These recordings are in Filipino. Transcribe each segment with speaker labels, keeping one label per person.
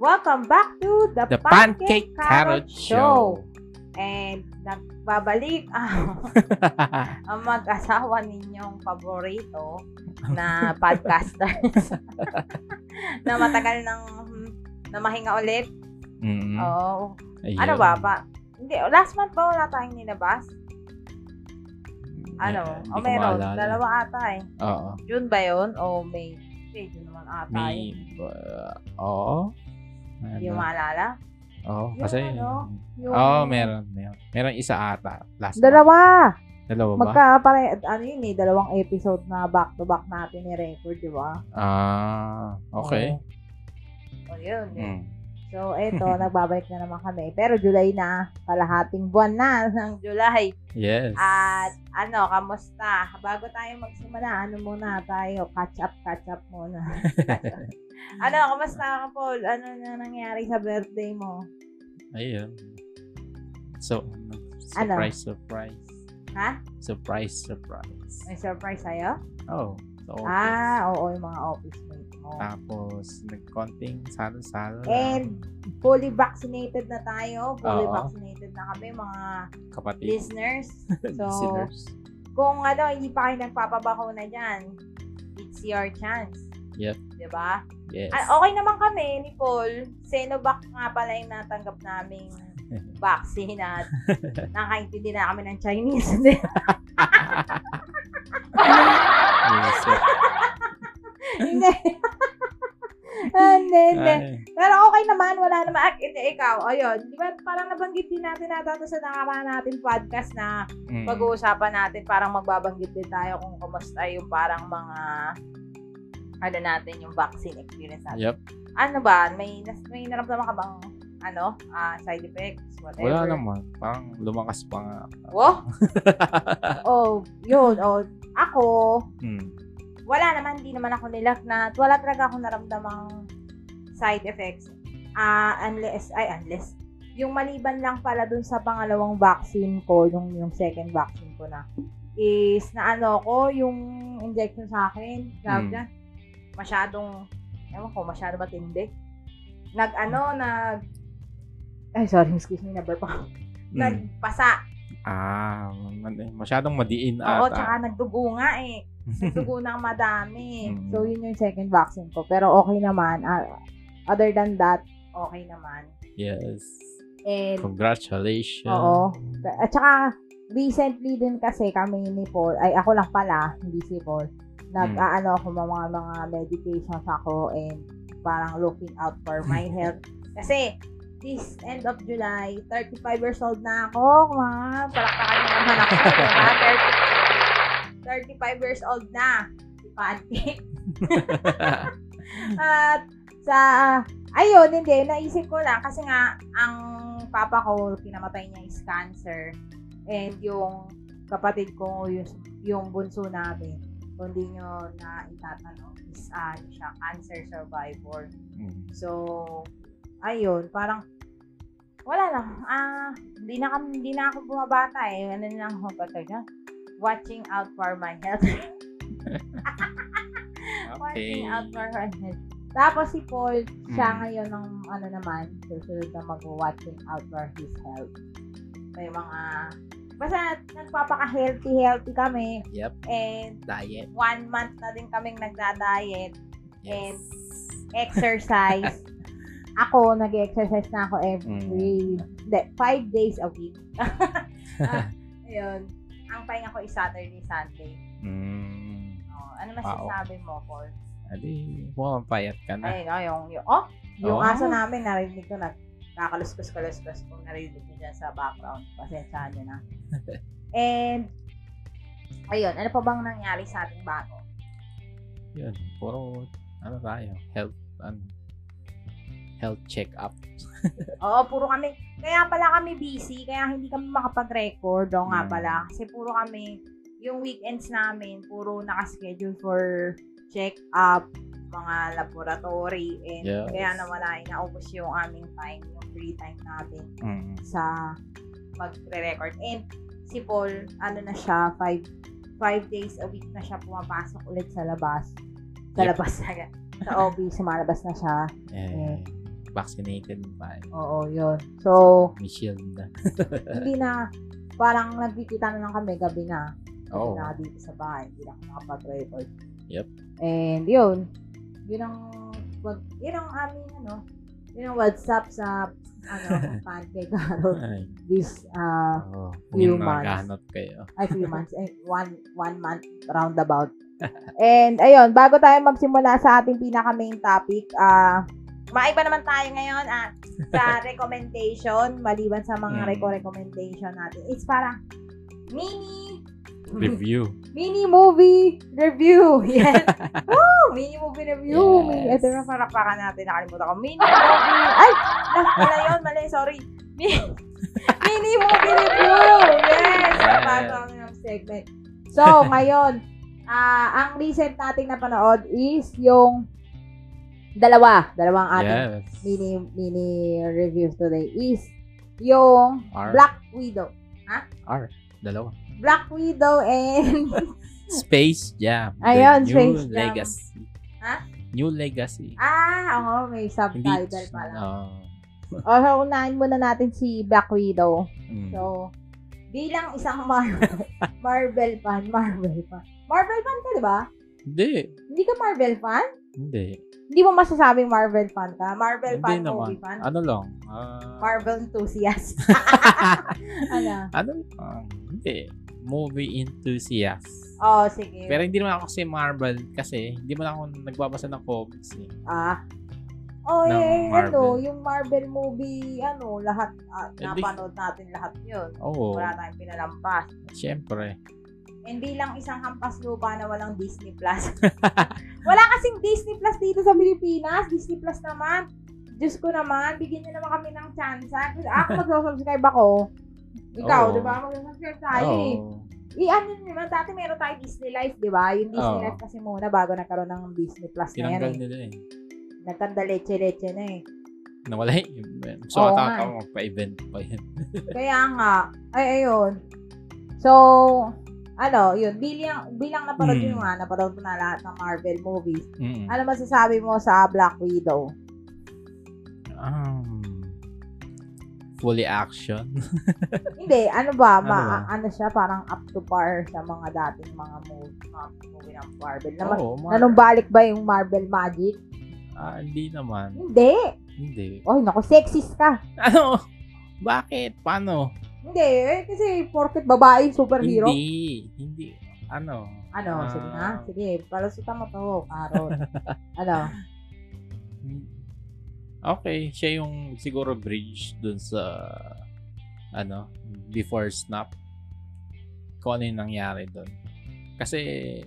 Speaker 1: Welcome back to the,
Speaker 2: The Pancake Carrot Show.
Speaker 1: And nagbabalik ang, ang mag-asawa ninyong paborito na podcasters na matagal nang na mahinga ulit.
Speaker 2: Mm.
Speaker 1: Oo.
Speaker 2: Ayun.
Speaker 1: Ano ba? pa? Hindi, last month ba wala tayong nilabas? Ano?
Speaker 2: Hindi
Speaker 1: o meron.
Speaker 2: maalala.
Speaker 1: Dalawa ata eh.
Speaker 2: Oo.
Speaker 1: June ba yun? O May? Hindi, June naman ata
Speaker 2: May, uh, oo. Ano?
Speaker 1: maalala?
Speaker 2: Oo,
Speaker 1: Yung
Speaker 2: kasi,
Speaker 1: ano, Yung...
Speaker 2: oo, meron, meron. Meron isa ata. Last
Speaker 1: Dalawa!
Speaker 2: month. Dalawa ba?
Speaker 1: Magka, pare, ano yun eh, dalawang episode na back-to-back natin ni record, di ba?
Speaker 2: Ah, okay.
Speaker 1: O, yun. yun.
Speaker 2: Mm.
Speaker 1: So, eto, nagbabalik na naman kami. Pero July na, kalahating buwan na ng July.
Speaker 2: Yes.
Speaker 1: At ano, kamusta? Bago tayo magsimula, ano muna tayo? Catch up, catch up muna. ano, kamusta ka, Paul? Ano na nangyari sa birthday mo?
Speaker 2: Ayun. So,
Speaker 1: Ano?
Speaker 2: surprise, surprise.
Speaker 1: Ha?
Speaker 2: Surprise, surprise.
Speaker 1: May surprise sa'yo?
Speaker 2: Oh, so office.
Speaker 1: Ah, oo, yung mga office.
Speaker 2: Tapos, nagkonting salo-salo.
Speaker 1: And fully vaccinated na tayo. Fully
Speaker 2: Oo.
Speaker 1: vaccinated na kami, mga
Speaker 2: kapatid.
Speaker 1: listeners. So,
Speaker 2: listeners.
Speaker 1: kung ano, hindi pa kayo nagpapabakuna dyan, it's your chance.
Speaker 2: Yep.
Speaker 1: Diba?
Speaker 2: Yes.
Speaker 1: Ah, okay naman kami ni Paul. Sinovac nga pala yung natanggap naming vaccine at nakaintindi na kami ng Chinese.
Speaker 2: Yes, sir.
Speaker 1: Hindi. Hindi, hindi.
Speaker 2: Ay,
Speaker 1: Pero okay naman, wala naman. Ak, hindi, ikaw, ayun. Di ba parang nabanggit din natin natin sa nakaraan natin podcast na
Speaker 2: mm.
Speaker 1: pag-uusapan natin, parang magbabanggit din tayo kung kumusta yung parang mga ano natin, yung vaccine experience natin.
Speaker 2: Yep.
Speaker 1: Ano ba? May, may naramdaman ka bang ano, ah, side effects, whatever?
Speaker 2: Wala naman. Parang lumakas pa nga.
Speaker 1: Oh? oh, yun. Oh, ako,
Speaker 2: Mm.
Speaker 1: Wala naman, hindi naman ako nilagnat. Wala talaga ako naramdamang side effects. Ah, unless, ay, unless, yung maliban lang pala dun sa pangalawang vaccine ko, yung, yung second vaccine ko na, is na ano ko, yung injection sa akin,
Speaker 2: Hmm.
Speaker 1: dyan, masyadong, ewan ko, masyado matindi. Nag, ano, nag, ay, sorry, excuse me, number pa.
Speaker 2: Mm.
Speaker 1: Nagpasa.
Speaker 2: Ah, masyadong madiin
Speaker 1: Oo,
Speaker 2: ata.
Speaker 1: tsaka nagdugo nga eh. Nagdugo ng madami.
Speaker 2: Mm.
Speaker 1: So, yun yung second vaccine ko. Pero okay naman. Ah, other than that, okay naman.
Speaker 2: yes.
Speaker 1: And,
Speaker 2: Congratulations.
Speaker 1: oo. At saka, recently din kasi kami ni Paul, ay ako lang pala, hindi si Paul, nag-aano ako mga, mga, medications ako and parang looking out for my health. Kasi, this end of July, 35 years old na ako. Mga, palakpakan naman ako. Diba? 30, 35 years old na. Si Pancake. At sa, ayun, hindi, naisip ko lang kasi nga, ang papa ko, kinamatay niya is cancer. And yung kapatid ko, yung, yung bunso namin, kung di nyo na itatanong, is uh, siya, cancer survivor.
Speaker 2: Mm.
Speaker 1: So, ayun, parang, wala lang, ah, hindi na, kami, hindi na ako bumabata eh. Ano na lang ako ba talaga? Watching out for my health.
Speaker 2: Okay.
Speaker 1: Watching out for her health. Tapos si Paul, siya
Speaker 2: Mm.
Speaker 1: ngayon ng ano naman, susunod na mag-watching out for his health. May mga, basta nagpapaka-healthy-healthy kami.
Speaker 2: Yep.
Speaker 1: And
Speaker 2: Diet.
Speaker 1: one month na din kaming nagda-diet.
Speaker 2: Yes.
Speaker 1: Exercise. ako, nag-exercise na ako
Speaker 2: Mm.
Speaker 1: every, hindi, five days a week. Ah, Ayun. Ang pahinga ko is Saturday, Sunday.
Speaker 2: Mm.
Speaker 1: Oh, ano
Speaker 2: Wow.
Speaker 1: masasabi mo, Paul?
Speaker 2: Adi, mukhang payat ka na.
Speaker 1: Ayun, oh, yung, yung, oh, yung
Speaker 2: Oh.
Speaker 1: aso namin, narinig ko na, kakaluskos-kaluskos kung narinig ko dyan sa background. Pasensyahan nyo na. And, ayun, ano pa bang nangyari sa ating bago?
Speaker 2: Yun. Puro, ano tayo, health, ano, health check-up.
Speaker 1: Oo, puro kami, kaya pala kami busy, kaya hindi kami makapag-record. Oo nga
Speaker 2: Mm.
Speaker 1: pala, kasi puro kami, yung weekends namin, puro nakaschedule for check-up, mga laboratory, and
Speaker 2: Yes.
Speaker 1: kaya nawala, naubos yung aming time, yung free time natin.
Speaker 2: Mm.
Speaker 1: sa magre-record. And si Paul, ano na siya, five, five days a week na siya pumapasok ulit sa labas. Sa
Speaker 2: Yep.
Speaker 1: labas na, sa OB, sumalabas na siya.
Speaker 2: Eh, vaccinated tayo.
Speaker 1: Oo, yun. So,
Speaker 2: May shield na.
Speaker 1: hindi na, parang nagkikita na lang kami gabi na.
Speaker 2: Oo.
Speaker 1: na dito sa bahay. Hindi na ako makapag-record.
Speaker 2: Yep.
Speaker 1: And yun, yun ang, yun ang aming, ano, yun ang WhatsApp sa, ano, pancake carrot.
Speaker 2: Ay,
Speaker 1: This, uh,
Speaker 2: oo.
Speaker 1: Few months.
Speaker 2: kayo.
Speaker 1: ay, few months, eh, one, one month roundabout. And, ayun, bago tayo magsimula sa ating pinaka main topic, ah, maiba naman tayo ngayon ah, sa recommendation, maliban sa mga
Speaker 2: Mm.
Speaker 1: reco-recommendation natin. It's parang mini,
Speaker 2: Review.
Speaker 1: mini movie review. Yes. Woo! Mini movie review.
Speaker 2: Yes.
Speaker 1: Mini, ito na parapakan natin. Nakalimutan ko. Mini movie. Ay! Pala yun. Mali. Sorry. Mini, movie review. Yes. Napasok ng segment. So, ngayon, ah ang recent nating napanood is yung dalawa. Dalawang ating
Speaker 2: Yes.
Speaker 1: mini mini reviews today is yung
Speaker 2: R.
Speaker 1: Black Widow.
Speaker 2: R. Dalawa.
Speaker 1: Black Widow and
Speaker 2: Space Jam.
Speaker 1: Ayun,
Speaker 2: New
Speaker 1: Space Jam.
Speaker 2: Legacy.
Speaker 1: Ha?
Speaker 2: New Legacy.
Speaker 1: Ah, oo, may subtitle pala.
Speaker 2: Oo.
Speaker 1: O, so, unahin muna natin si Black Widow.
Speaker 2: Mm.
Speaker 1: So, bilang isang Marvel, Marvel fan, Marvel fan. Marvel fan ka, di ba?
Speaker 2: Hindi.
Speaker 1: Hindi ka Marvel fan?
Speaker 2: Hindi.
Speaker 1: Hindi mo masasabing Marvel fan ka? Marvel
Speaker 2: Hindi
Speaker 1: fan,
Speaker 2: naman.
Speaker 1: movie fan?
Speaker 2: Ano lang? ah,
Speaker 1: Marvel enthusiast. ano?
Speaker 2: ano? ah, hindi. Movie enthusiast.
Speaker 1: Oh, sige.
Speaker 2: Pero hindi naman ako si Marvel kasi hindi mo ako nagbabasa ng comics eh.
Speaker 1: ah. Oh, eh,
Speaker 2: Marvel.
Speaker 1: ano, yung Marvel movie, ano, lahat, ah,
Speaker 2: Hindi.
Speaker 1: napanood natin lahat yun.
Speaker 2: Oo.
Speaker 1: Wala tayong pinalampas.
Speaker 2: Siyempre.
Speaker 1: And bilang isang hampas lupa na walang Disney Plus. Wala kasing Disney Plus dito sa Pilipinas. Disney Plus naman. Diyos ko naman, bigyan niyo naman kami ng chance. Kasi Ako mag-subscribe ako. Ikaw,
Speaker 2: Oo.
Speaker 1: di ba? Mag-subscribe tayo eh.
Speaker 2: Oo.
Speaker 1: I-ano nyo naman, dati meron tayo Disney Life, di ba? Yung Disney
Speaker 2: Oo.
Speaker 1: Life kasi muna bago nagkaroon ng Disney Plus na yan
Speaker 2: Tinanggal
Speaker 1: eh.
Speaker 2: nila eh.
Speaker 1: Nagkanda leche-leche na eh.
Speaker 2: Nawala yun. So,
Speaker 1: Oo nga
Speaker 2: ako magpa-event pa yun.
Speaker 1: Kaya nga, ay ayun. So, ano, yun, bilang, bilang napanood
Speaker 2: Hmm.
Speaker 1: yun nga, napanood ko na lahat ng Marvel movies.
Speaker 2: Mm.
Speaker 1: Ano masasabi mo sa Black Widow?
Speaker 2: Um, fully action.
Speaker 1: Hindi, ano ba,
Speaker 2: Ano
Speaker 1: ma,
Speaker 2: ba?
Speaker 1: ano siya, parang up to par sa mga dating mga movie, mga movie ng Marvel. Na,
Speaker 2: Oo, Mar-
Speaker 1: nanumbalik ba yung Marvel Magic?
Speaker 2: Ah, hindi naman.
Speaker 1: Hindi.
Speaker 2: Hindi.
Speaker 1: Oh, naku, sexist ka.
Speaker 2: Ano? Bakit? Paano?
Speaker 1: Hindi, eh, kasi porket babae superhero.
Speaker 2: Hindi. Hindi. Ano?
Speaker 1: Ano,
Speaker 2: Ah.
Speaker 1: sige nga, sige, palusutan mo to, Carol. ano?
Speaker 2: Okay, siya yung siguro bridge dun sa ano, before snap. Kung ano yung nangyari dun. Kasi,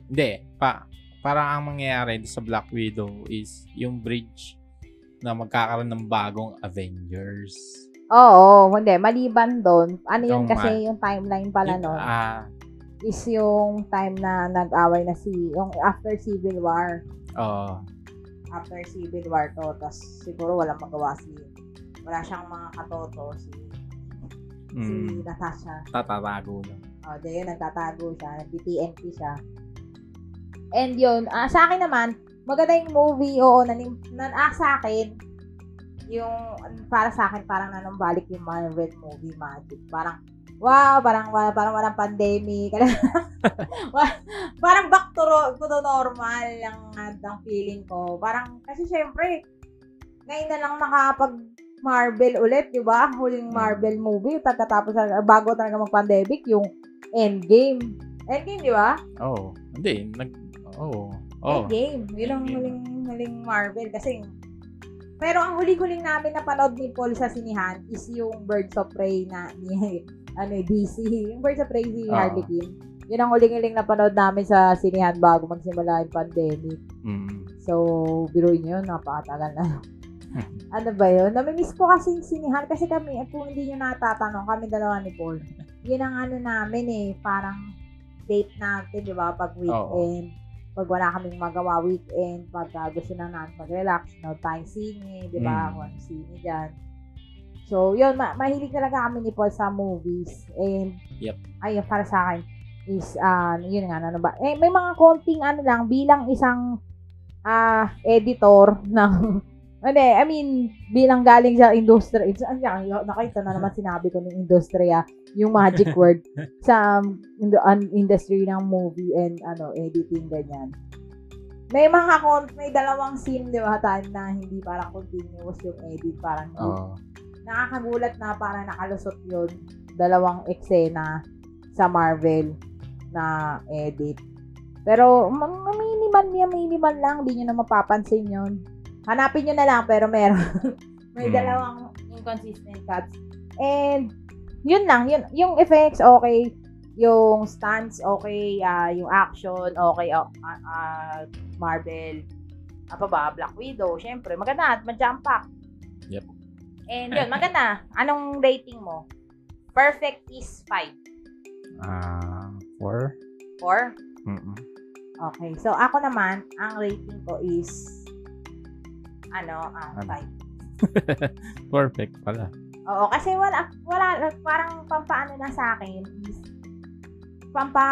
Speaker 2: hindi, pa, parang ang mangyayari sa Black Widow is yung bridge na magkakaroon ng bagong Avengers.
Speaker 1: Oo, hindi, maliban doon. Ano yun
Speaker 2: Yung
Speaker 1: kasi
Speaker 2: ma-
Speaker 1: yung timeline pala nun
Speaker 2: Ah,
Speaker 1: is yung time na nag-away na si, yung after Civil War.
Speaker 2: oo.
Speaker 1: After Civil War to, tas siguro walang magawa si, wala siyang mga katoto, si, si
Speaker 2: mm,
Speaker 1: Natasha.
Speaker 2: tatatago lang.
Speaker 1: O, di yun, nagtatago siya, nag-TNT siya. And yun, ah, sa akin naman, maganda yung movie, oo, nanim, nan, ah, sa akin, yung, para sa akin, parang nanumbalik yung Marvel movie magic. Parang, wow, parang, wa- parang walang pandemic. Parang back to, to the normal ang, ang feeling ko. Parang, kasi syempre, ngayon na lang nakapag Marvel ulit, di ba? Huling
Speaker 2: Mm.
Speaker 1: Marvel movie, pagkatapos, bago talaga mag-pandemic, yung Endgame. Endgame, di ba?
Speaker 2: Oo. Hindi, nag, oo. Oh.
Speaker 1: Endgame. Yun ang huling, huling Marvel. Kasi, pero ang huling-huling namin napanood ni Paul sa sinihan is yung Birds of Prey na ni ano, eh, DC. Yung Birds of Prey si
Speaker 2: Oo.
Speaker 1: Harley Quinn. Yun ang huling-huling napanood namin sa sinihan bago magsimula yung pandemic.
Speaker 2: Mm.
Speaker 1: So, biruin nyo, napakatagal na. ano ba yun? Namimiss ko kasi yung sinihan kasi kami, at kung hindi nyo natatanong, kami dalawa ni Paul. Yun ang ano namin eh, parang date natin, di ba? Pag weekend. Pag wala kaming magawa weekend, pag uh, gusto na natin mag-relax, no time singing, di ba?
Speaker 2: Mm.
Speaker 1: Kung ano singing dyan. So, yun, ma- mahilig talaga kami ni Paul sa movies. And,
Speaker 2: Yep.
Speaker 1: ayun, para sa akin, is, ah, yun nga, ano ba? Eh, may mga konting, ano lang, bilang isang, ah, editor ng, Hindi, I mean, bilang galing sa industry, it's, ano yan, nakita na naman sinabi ko ng industriya, yung magic word sa in the, an- industry ng movie and ano editing ganyan. May mga kon may dalawang scene di ba time na hindi parang continuous yung edit, parang hindi
Speaker 2: Oo.
Speaker 1: nakakagulat na parang nakalusot yun dalawang eksena sa Marvel na edit. Pero ma- ma- minimal niya, minimal lang, di nyo na mapapansin yun. Hanapin nyo na lang, pero meron. May
Speaker 2: Hmm.
Speaker 1: dalawang inconsistent cuts. And, yun lang, yun, yung effects, okay. Yung stunts, okay. ah, yung action, okay. ah, ah, Marvel. Apa ba? Black Widow, syempre. Maganda at ma-jump pack.
Speaker 2: Yep.
Speaker 1: And yun, maganda. Anong rating mo? Perfect is 5.
Speaker 2: Ah, four?
Speaker 1: 4?
Speaker 2: Mm-mm.
Speaker 1: Okay. So, ako naman, ang rating ko is ano, ah,
Speaker 2: Ano?
Speaker 1: 5.
Speaker 2: Perfect pala.
Speaker 1: Oo, kasi wala, wala, parang pampaano na sa akin is, pampa,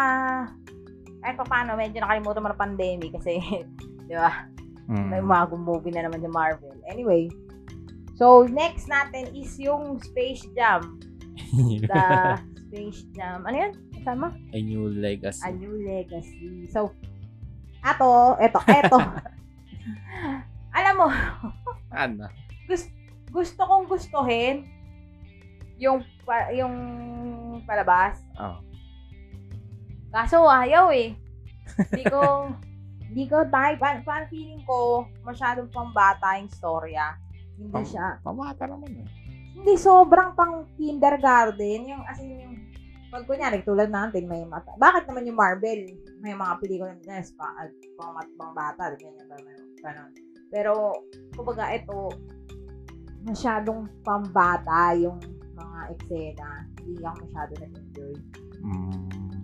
Speaker 1: ay paano, medyo nakalimutan mo na pandemic kasi, di ba,
Speaker 2: Mm.
Speaker 1: may mga movie na naman yung Marvel. Anyway, so, next natin is yung Space Jam. The Space Jam. Ano yun? Kasama?
Speaker 2: A new legacy.
Speaker 1: A New Legacy. So, ato, eto, eto. Alam mo,
Speaker 2: Ano?
Speaker 1: gusto kong gustuhin yung pa, yung palabas.
Speaker 2: Oh.
Speaker 1: Kaso ayaw eh. Hindi ko hindi ko tayo, pa, parang feeling ko masyadong pang bata yung storya. Hindi
Speaker 2: Pang-
Speaker 1: siya,
Speaker 2: Pamata naman eh.
Speaker 1: hindi sobrang pang kindergarten. Yung, as in, yung, pag kunyari, tulad natin, may mata. Bakit naman yung Marvel? May mga pelikula na yes, pa, at pang, pang bata, ganyan, ganyan, ganun. Pero, kumbaga, ito, masyadong pambata yung mga eksena. Hindi ako masyado nag-enjoy.
Speaker 2: Mm.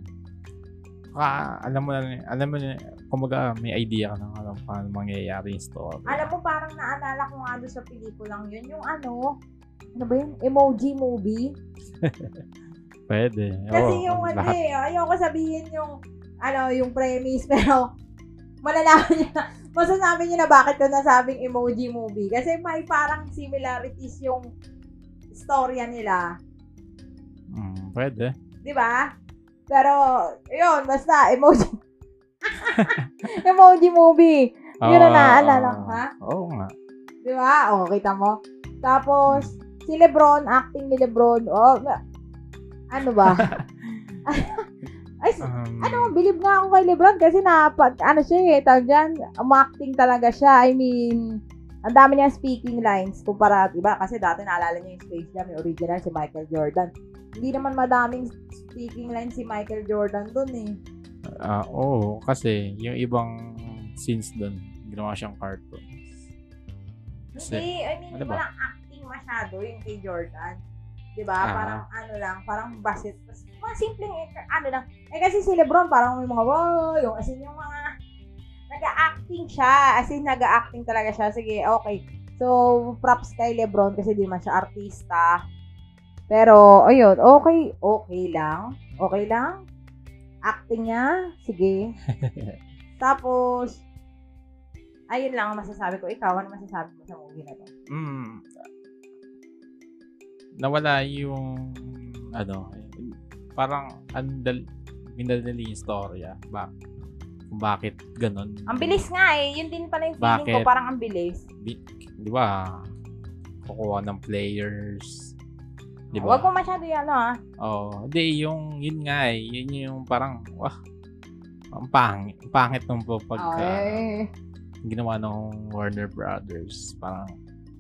Speaker 2: Ka, alam mo na, alam mo na, kumaga may idea ka ng alam paano mangyayari yung story.
Speaker 1: Alam mo, parang naalala ko nga doon sa pelikulang yun, yung ano, ano ba yun? Emoji movie.
Speaker 2: Pwede.
Speaker 1: Kasi
Speaker 2: Oo,
Speaker 1: yung ano
Speaker 2: lahat.
Speaker 1: eh, ayoko sabihin yung, ano, yung premise, pero malalaman niyo na, masasabi niyo na bakit ko nasabing emoji movie. Kasi may parang similarities yung storya nila.
Speaker 2: Mm, pwede.
Speaker 1: Di ba? Pero, yun, basta, emoji. emoji movie. Yun na
Speaker 2: Oo,
Speaker 1: naalala ko, ha?
Speaker 2: Oo nga.
Speaker 1: Di ba? O, kita mo. Tapos, si Lebron, acting ni Lebron, oh, na- ano ba? Ay,
Speaker 2: Um,
Speaker 1: ano, believe nga ako kay Lebron kasi na, pag, ano siya eh, tawag dyan, umakting talaga siya. I mean, ang dami niya speaking lines kumpara, diba? Kasi dati naalala niyo yung Space Jam, yung original, si Michael Jordan. Hindi naman madaming speaking lines si Michael Jordan dun eh.
Speaker 2: ah, oo, kasi yung ibang scenes doon, ginawa siyang cartoon. Kasi,
Speaker 1: Hindi, I mean,
Speaker 2: ano ba?
Speaker 1: walang acting masyado yung kay Jordan. 'Di ba?
Speaker 2: Ah.
Speaker 1: Parang ano lang, parang basit. Tapos, mga simpleng eh, ano lang. Eh kasi si Lebron parang may mga wow, yung as in yung mga nag-acting siya. As in nag-acting talaga siya. Sige, okay. So, props kay Lebron kasi di man siya artista. Pero, ayun, okay, okay lang. Okay lang. Acting niya, sige. Tapos, ayun lang ang masasabi ko. Ikaw, ano masasabi mo sa movie na to?
Speaker 2: mm, nawala yung, ano, parang, andal, minadali yung storya. Ba, kung bakit ganun.
Speaker 1: Ang bilis nga eh. Yun din pala yung feeling ko.
Speaker 2: Bakit?
Speaker 1: Parang ang bilis.
Speaker 2: Di, di ba, kukuha ng players. Di
Speaker 1: Huwag
Speaker 2: ba?
Speaker 1: mo masyado yan, ano ah.
Speaker 2: Oo. hindi, yung, yun nga eh. Yun yung parang, wah, ang pangit. Ang pangit nung po pagka
Speaker 1: Ay.
Speaker 2: ginawa ng Warner Brothers. Parang,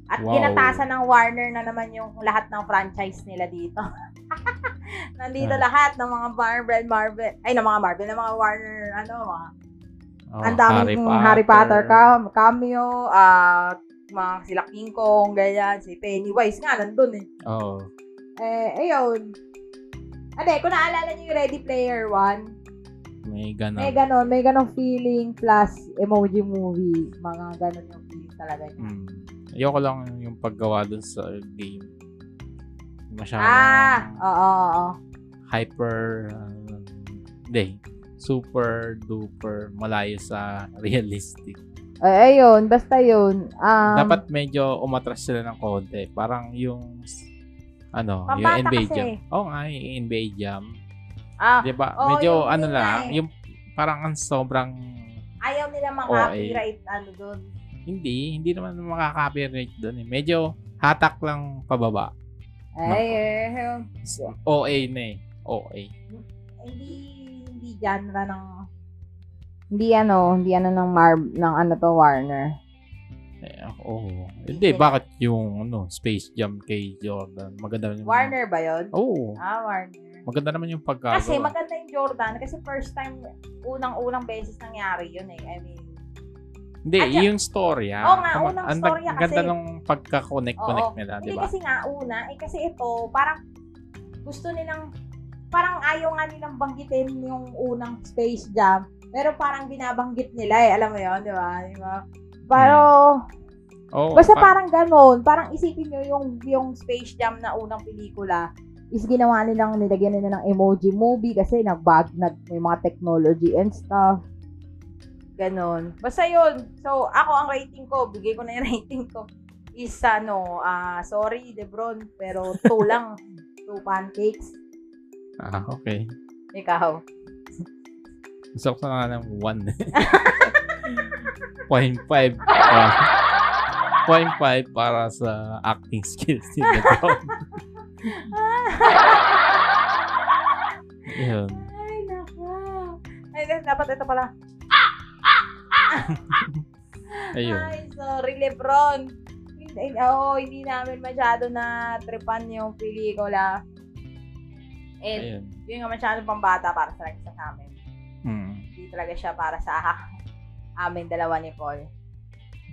Speaker 1: At
Speaker 2: Wow.
Speaker 1: ginatasan ng Warner na naman yung lahat ng franchise nila dito. Nandito
Speaker 2: Ah.
Speaker 1: lahat ng mga Marvel, Marvel, ay, ng mga Marvel, ng mga Warner, ano, mga,
Speaker 2: oh,
Speaker 1: ang daming Harry Potter, cam- cameo, at mga sila King Kong, ganyan, si Pennywise nga, nandun eh.
Speaker 2: Oo.
Speaker 1: Eh, ayun. Ade, kung naalala niyo yung Ready Player One,
Speaker 2: may ganon.
Speaker 1: may ganon, may ganon feeling plus emoji movie. Mga ganon yung feeling talaga niya.
Speaker 2: Mm. Ayoko lang yung paggawa dun sa game. Masyadong
Speaker 1: Ah, oo, oo, oo.
Speaker 2: hyper, uh, hindi, super duper malayo sa realistic.
Speaker 1: Ay, ayun, basta yun. Um,
Speaker 2: Dapat medyo umatras sila ng konti. Parang yung ano, yung NBA
Speaker 1: kasi.
Speaker 2: Jam. Oo nga, yung NBA Jam.
Speaker 1: ah,
Speaker 2: 'Di ba?
Speaker 1: Oo,
Speaker 2: medyo
Speaker 1: yung-
Speaker 2: ano lang,
Speaker 1: eh.
Speaker 2: yung parang ang sobrang
Speaker 1: ayaw nila mga
Speaker 2: Oo, eh.
Speaker 1: copyright, ano doon.
Speaker 2: Hindi, hindi naman makaka-copyright doon eh. Medyo hatak lang pababa.
Speaker 1: Ay, eh,
Speaker 2: OA na eh. OA.
Speaker 1: hindi, hindi genre ng, hindi ano, hindi ano ng Marv, ng ano to, Warner.
Speaker 2: Eh, oh. Hindi, bakit yung ano, Space Jam kay Jordan? Maganda naman.
Speaker 1: Warner ba yun?
Speaker 2: Oo.
Speaker 1: Ah, Warner.
Speaker 2: maganda naman yung pagkagawa.
Speaker 1: Kasi maganda yung Jordan kasi first time, unang-unang beses nangyari yun eh. I mean,
Speaker 2: Hindi,
Speaker 1: At
Speaker 2: yung story ah.
Speaker 1: Oo nga,
Speaker 2: Tama-
Speaker 1: unang
Speaker 2: ang
Speaker 1: storya
Speaker 2: Ang ganda
Speaker 1: kasi.
Speaker 2: nung pagka-connect-connect nila, di
Speaker 1: hindi
Speaker 2: ba?
Speaker 1: kasi nga una, eh kasi ito, parang gusto nilang, parang ayaw nga nilang banggitin yung unang Space Jam, pero parang binabanggit nila eh, alam mo yun, di ba? Di ba? Pero,
Speaker 2: Oo,
Speaker 1: basta
Speaker 2: pa-
Speaker 1: parang ganon, parang isipin nyo yung, yung Space Jam na unang pelikula, is ginawa nilang, nilagyan nila ng emoji movie kasi nagbag, nag, may mga technology and stuff. Ganon. Basta yun. So, ako ang rating ko, bigay ko na yung rating ko, is ano, ah sorry, Lebron, pero two lang. two pancakes.
Speaker 2: Ah, okay.
Speaker 1: Ikaw.
Speaker 2: Gusto ko na nga ng 1. 0.5. Ah, 0.5 para sa acting skills ni Lebron. Yun.
Speaker 1: Ay, nako. Ay, dapat ito pala.
Speaker 2: Ayun.
Speaker 1: Ay, sorry, Lebron. Oo, hindi namin masyado na tripan yung pelikula. And,
Speaker 2: Ayun.
Speaker 1: yun nga masyado pang bata para sa sa amin.
Speaker 2: Mm.
Speaker 1: Hindi talaga siya para sa amin dalawa ni Paul.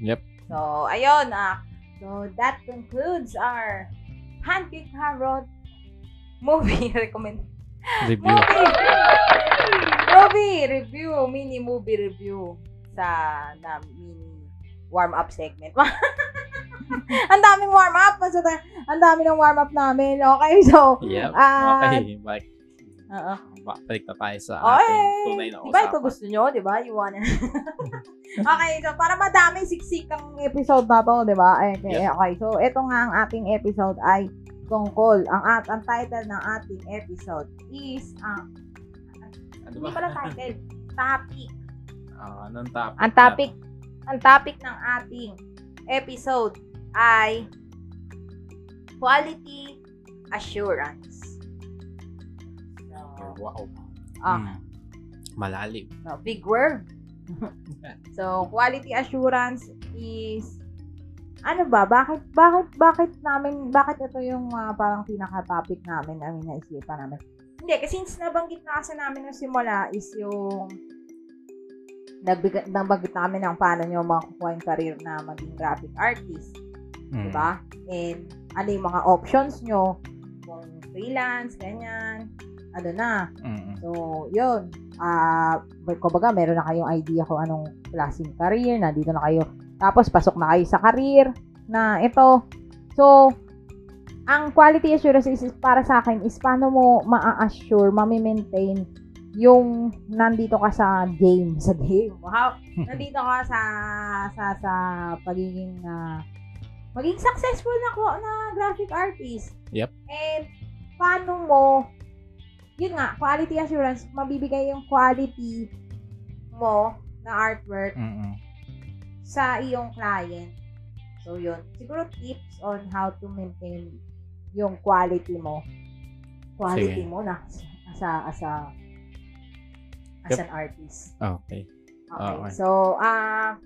Speaker 2: Yep.
Speaker 1: So, ayun. Ah, so, that concludes our Pancake Carrot movie recommend
Speaker 2: Review.
Speaker 1: movie movie review mini movie review sa na mini warm up segment ang daming warm up Basta tayo- ang dami ng warm up namin okay so
Speaker 2: Yep.
Speaker 1: Ah,
Speaker 2: okay. Balik,
Speaker 1: oo
Speaker 2: balik na tayo sa
Speaker 1: Okay.
Speaker 2: ating tunay na
Speaker 1: Di ba ito
Speaker 2: usapan.
Speaker 1: gusto nyo? Di ba? You wanna... okay, so para madami siksik ang episode na to, di ba? Eh, Okay,
Speaker 2: Yes.
Speaker 1: okay, so ito nga ang ating episode ay tungkol. Ang, at, ang title ng ating episode is, ang
Speaker 2: Ano
Speaker 1: hindi
Speaker 2: ba?
Speaker 1: pala title, topic.
Speaker 2: Ah, anong topic?
Speaker 1: Ang topic, ang topic ng ating episode ay quality assurance. So,
Speaker 2: Wow.
Speaker 1: ah,
Speaker 2: Mm. Malalim.
Speaker 1: No, big word. so, quality assurance is ano ba? Bakit bakit bakit namin bakit ito yung ah, parang pinaka-topic namin namin naisipan namin? Hindi kasi since nabanggit na kasi namin ng simula is yung nagbig- nabanggit namin ng paano nyo makukuha yung career na maging graphic artist.
Speaker 2: Mm.
Speaker 1: Diba? And ano yung mga options nyo kung freelance, ganyan, ano na.
Speaker 2: Mm.
Speaker 1: So, yun. Ah, uh, kumbaga, meron na kayong idea kung anong klaseng career, na dito na kayo. Tapos, pasok na kayo sa career na ito. So, ang quality assurance is, is para sa akin is paano mo ma-assure, ma-maintain yung nandito ka sa game, sa game. Wow. nandito ka sa sa sa pagiging ah, maging successful na ko na graphic artist.
Speaker 2: Yep.
Speaker 1: And paano mo yun nga, quality assurance, mabibigay yung quality mo na artwork
Speaker 2: Mm.
Speaker 1: sa iyong client. So, yun. Siguro tips on how to maintain yung quality mo. Quality
Speaker 2: Sige.
Speaker 1: mo na as a, as a, as
Speaker 2: Yep.
Speaker 1: an artist.
Speaker 2: Okay.
Speaker 1: Okay.
Speaker 2: Okay.
Speaker 1: So, ah,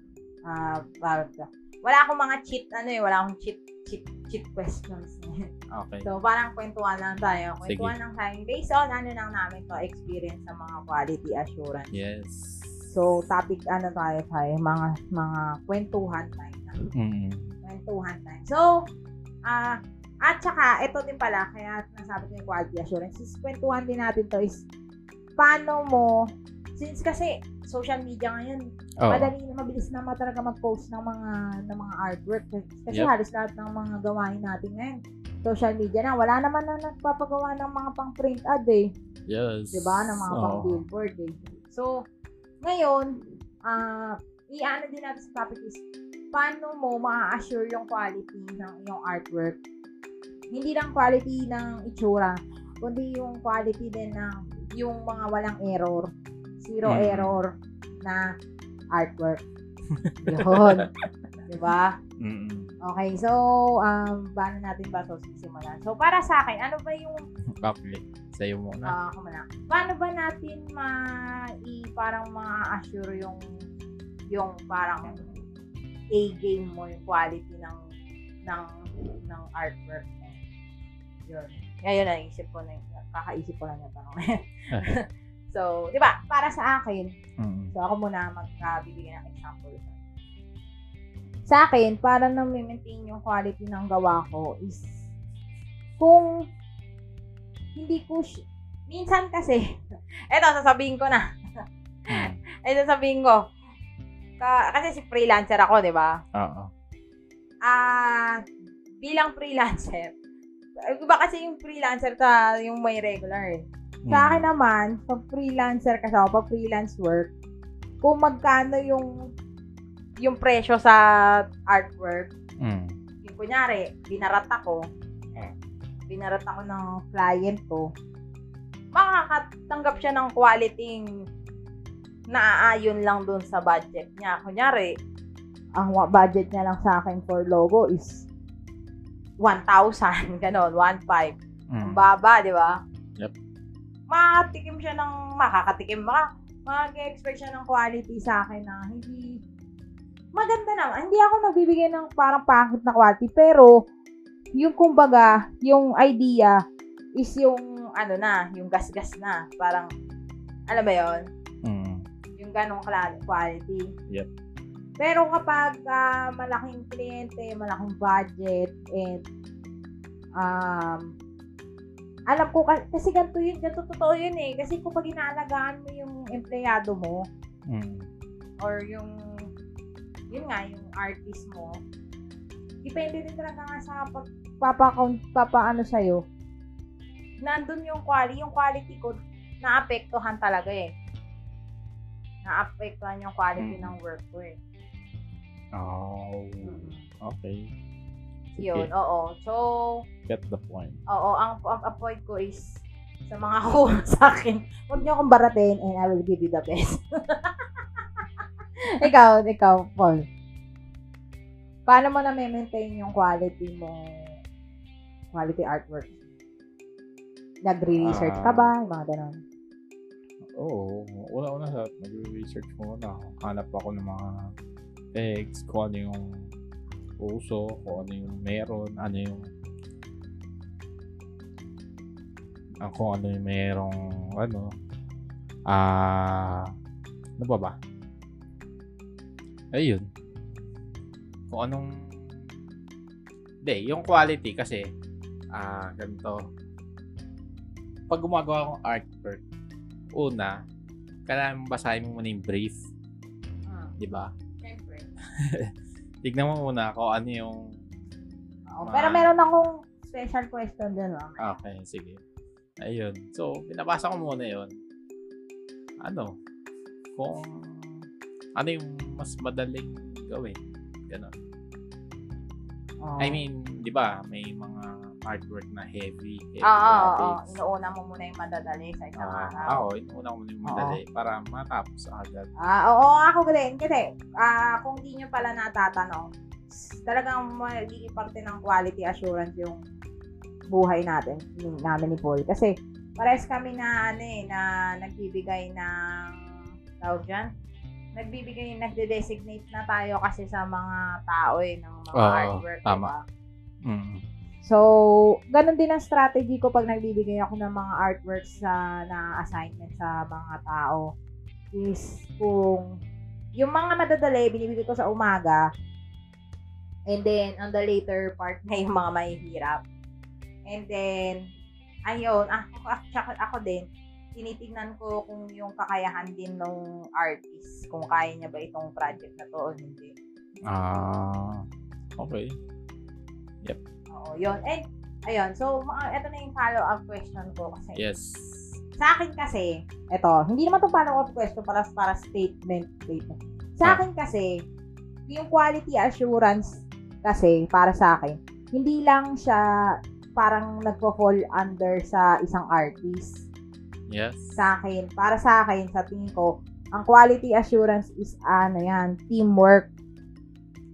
Speaker 1: ah, parang- wala akong mga cheat, ano eh, wala akong cheat, cheat, cheat questions.
Speaker 2: Okay.
Speaker 1: so, parang kwentuhan lang tayo.
Speaker 2: Sige.
Speaker 1: Kwentuhan lang tayo. Based on ano lang namin to, experience sa mga quality assurance.
Speaker 2: Yes.
Speaker 1: So, topic, ano tayo tayo, mga, mga kwentuhan tayo.
Speaker 2: Mm.
Speaker 1: Kwentuhan tayo. So, ah, at saka, ito din pala, kaya nasabi ko yung quality assurance, is kwentuhan din natin to is, paano mo, since kasi, social media ngayon,
Speaker 2: Oh.
Speaker 1: madali na mabilis na talaga mag-post ng mga ng mga artwork kasi
Speaker 2: Yep.
Speaker 1: halos lahat ng mga gawain natin ngayon social media na wala naman na nagpapagawa ng mga pang print ad eh
Speaker 2: Yes.
Speaker 1: 'di ba ng mga pang
Speaker 2: Oo.
Speaker 1: billboard eh so ngayon ah i-ano din natin sa topic is, paano mo ma-assure yung quality ng iyong artwork? Hindi lang quality ng itsura, kundi yung quality din ng yung mga walang error, zero
Speaker 2: Mm.
Speaker 1: error na artwork. Yun. diba?
Speaker 2: Mm-mm.
Speaker 1: Okay, so, um, paano natin ba ito sisimulan? So, para sa akin, ano ba yung
Speaker 2: Okay. Sa'yo muna.
Speaker 1: Ah, ako muna. Paano ba natin ma i parang ma-assure yung yung parang A game mo yung quality ng ng ng artwork mo. Yun. Ngayon naisip ko na yung- kakaisip ko lang yung tanong na yan. so, di ba, para sa akin,
Speaker 2: Mm.
Speaker 1: So, ako muna magkabibigay ng example. Sa akin, para na maintain yung quality ng gawa ko is kung hindi ko sy- minsan kasi eto sasabihin ko na
Speaker 2: Mm.
Speaker 1: eto sasabihin ko ka, kasi si freelancer ako di ba
Speaker 2: Oo.
Speaker 1: ah bilang freelancer iba kasi yung freelancer ta yung may regular eh
Speaker 2: Mm.
Speaker 1: sa akin naman, pag freelancer kasi ako, pag freelance work, kung magkano yung yung presyo sa artwork,
Speaker 2: Mm.
Speaker 1: yung kunyari, binarat ako,
Speaker 2: Mm.
Speaker 1: binarat ako ng client ko, makakatanggap siya ng quality naaayon lang dun sa budget niya. Kunyari, ang budget niya lang sa akin for logo is 1,000, ganon, 1,500. Ang
Speaker 2: Mm.
Speaker 1: baba, di ba?
Speaker 2: Yep.
Speaker 1: Makakatikim siya ng, makakatikim, maka, mag-expect siya ng quality sa akin na hindi, maganda naman. Hindi ako nagbibigay ng parang pangit na quality, pero, yung kumbaga, yung idea is yung, ano na, yung gas-gas na. Parang, alam ba yon
Speaker 2: Mm.
Speaker 1: yung ganong quality.
Speaker 2: Yep.
Speaker 1: Pero kapag ah, malaking kliyente, malaking budget, and um, alam ko, ka- kasi ganito yun, ganito totoo yun eh. Kasi kung pag inaalagaan mo yung empleyado mo,
Speaker 2: Mm.
Speaker 1: or yung, yun nga, yung artist mo, depende din talaga nga sa pagpapakount, papaano sa'yo, nandun yung quality, yung quality ko, naapektuhan talaga eh. Naapektuhan yung quality
Speaker 2: Mm.
Speaker 1: ng work ko eh.
Speaker 2: Oh. Okay.
Speaker 1: Yun, oo. So,
Speaker 2: Get the point.
Speaker 1: oo, ang, ang, ang point ko is, sa mga kuha sa akin, huwag niyo akong baratin and I will give you the best. ikaw, ikaw, Paul. Paano mo na maintain yung quality mo, quality artwork? Nagre-research ka
Speaker 2: Ah.
Speaker 1: ba? Yung mga ganon.
Speaker 2: Oo. Una-una sa nag-research muna. Hanap ako ng mga pegs, kung ano yung uso, kung ano yung meron, ano yung ang kung ano yung merong ano ah ano ba ba? Ayun. Kung anong hindi yung quality kasi ah ganito. Pag gumagawa akong artwork una kailangan basahin mo muna yung brief.
Speaker 1: Ah,
Speaker 2: di ba. tignan mo muna kung ano yung
Speaker 1: Oo,
Speaker 2: Ma-
Speaker 1: pero meron akong special question dun. Oh.
Speaker 2: Okay, sige. Ayun. So, binabasa ko muna yon Ano? Kung ano yung mas madaling gawin. Ganon.
Speaker 1: Oo.
Speaker 2: I mean, di ba, may mga artwork na heavy, heavy
Speaker 1: Oo, oo, oo.
Speaker 2: graphics.
Speaker 1: Inuuna mo muna yung madadali sa isang
Speaker 2: Ah,
Speaker 1: araw.
Speaker 2: ako, inuuna ko muna yung madali para matapos agad.
Speaker 1: Ah, oo, ako din. Kasi, ah, kung di nyo pala natatanong, s- talagang magiging parte ng quality assurance yung buhay natin, ni- namin ni Paul. Kasi, pares kami na, ano eh, na nagbibigay ng, tawag dyan, nagbibigay, nagde-designate na tayo kasi sa mga tao eh, ng mga
Speaker 2: Oo,
Speaker 1: artwork.
Speaker 2: tama.
Speaker 1: diba?
Speaker 2: Mm.
Speaker 1: So, ganun din ang strategy ko pag nagbibigay ako ng mga artworks sa na assignment sa mga tao is kung yung mga madadali, binibigay ko sa umaga and then on the later part na yung mga mahihirap. And then, ayun, ako, ako, ako din, tinitingnan ko kung yung kakayahan din ng artist, kung kaya niya ba itong project na to o hindi.
Speaker 2: Ah, okay.
Speaker 1: Oo, yun. And, ayun, so, ito na yung follow-up question ko kasi
Speaker 2: Yes.
Speaker 1: Sa akin kasi, eto, hindi naman itong follow-up question para, para statement, statement. Sa
Speaker 2: Ah.
Speaker 1: akin kasi, yung quality assurance kasi, para sa akin, hindi lang siya parang nagpo-fall under sa isang artist.
Speaker 2: Yes.
Speaker 1: Sa akin, para sa akin, sa tingin ko, ang quality assurance is ano yan, teamwork.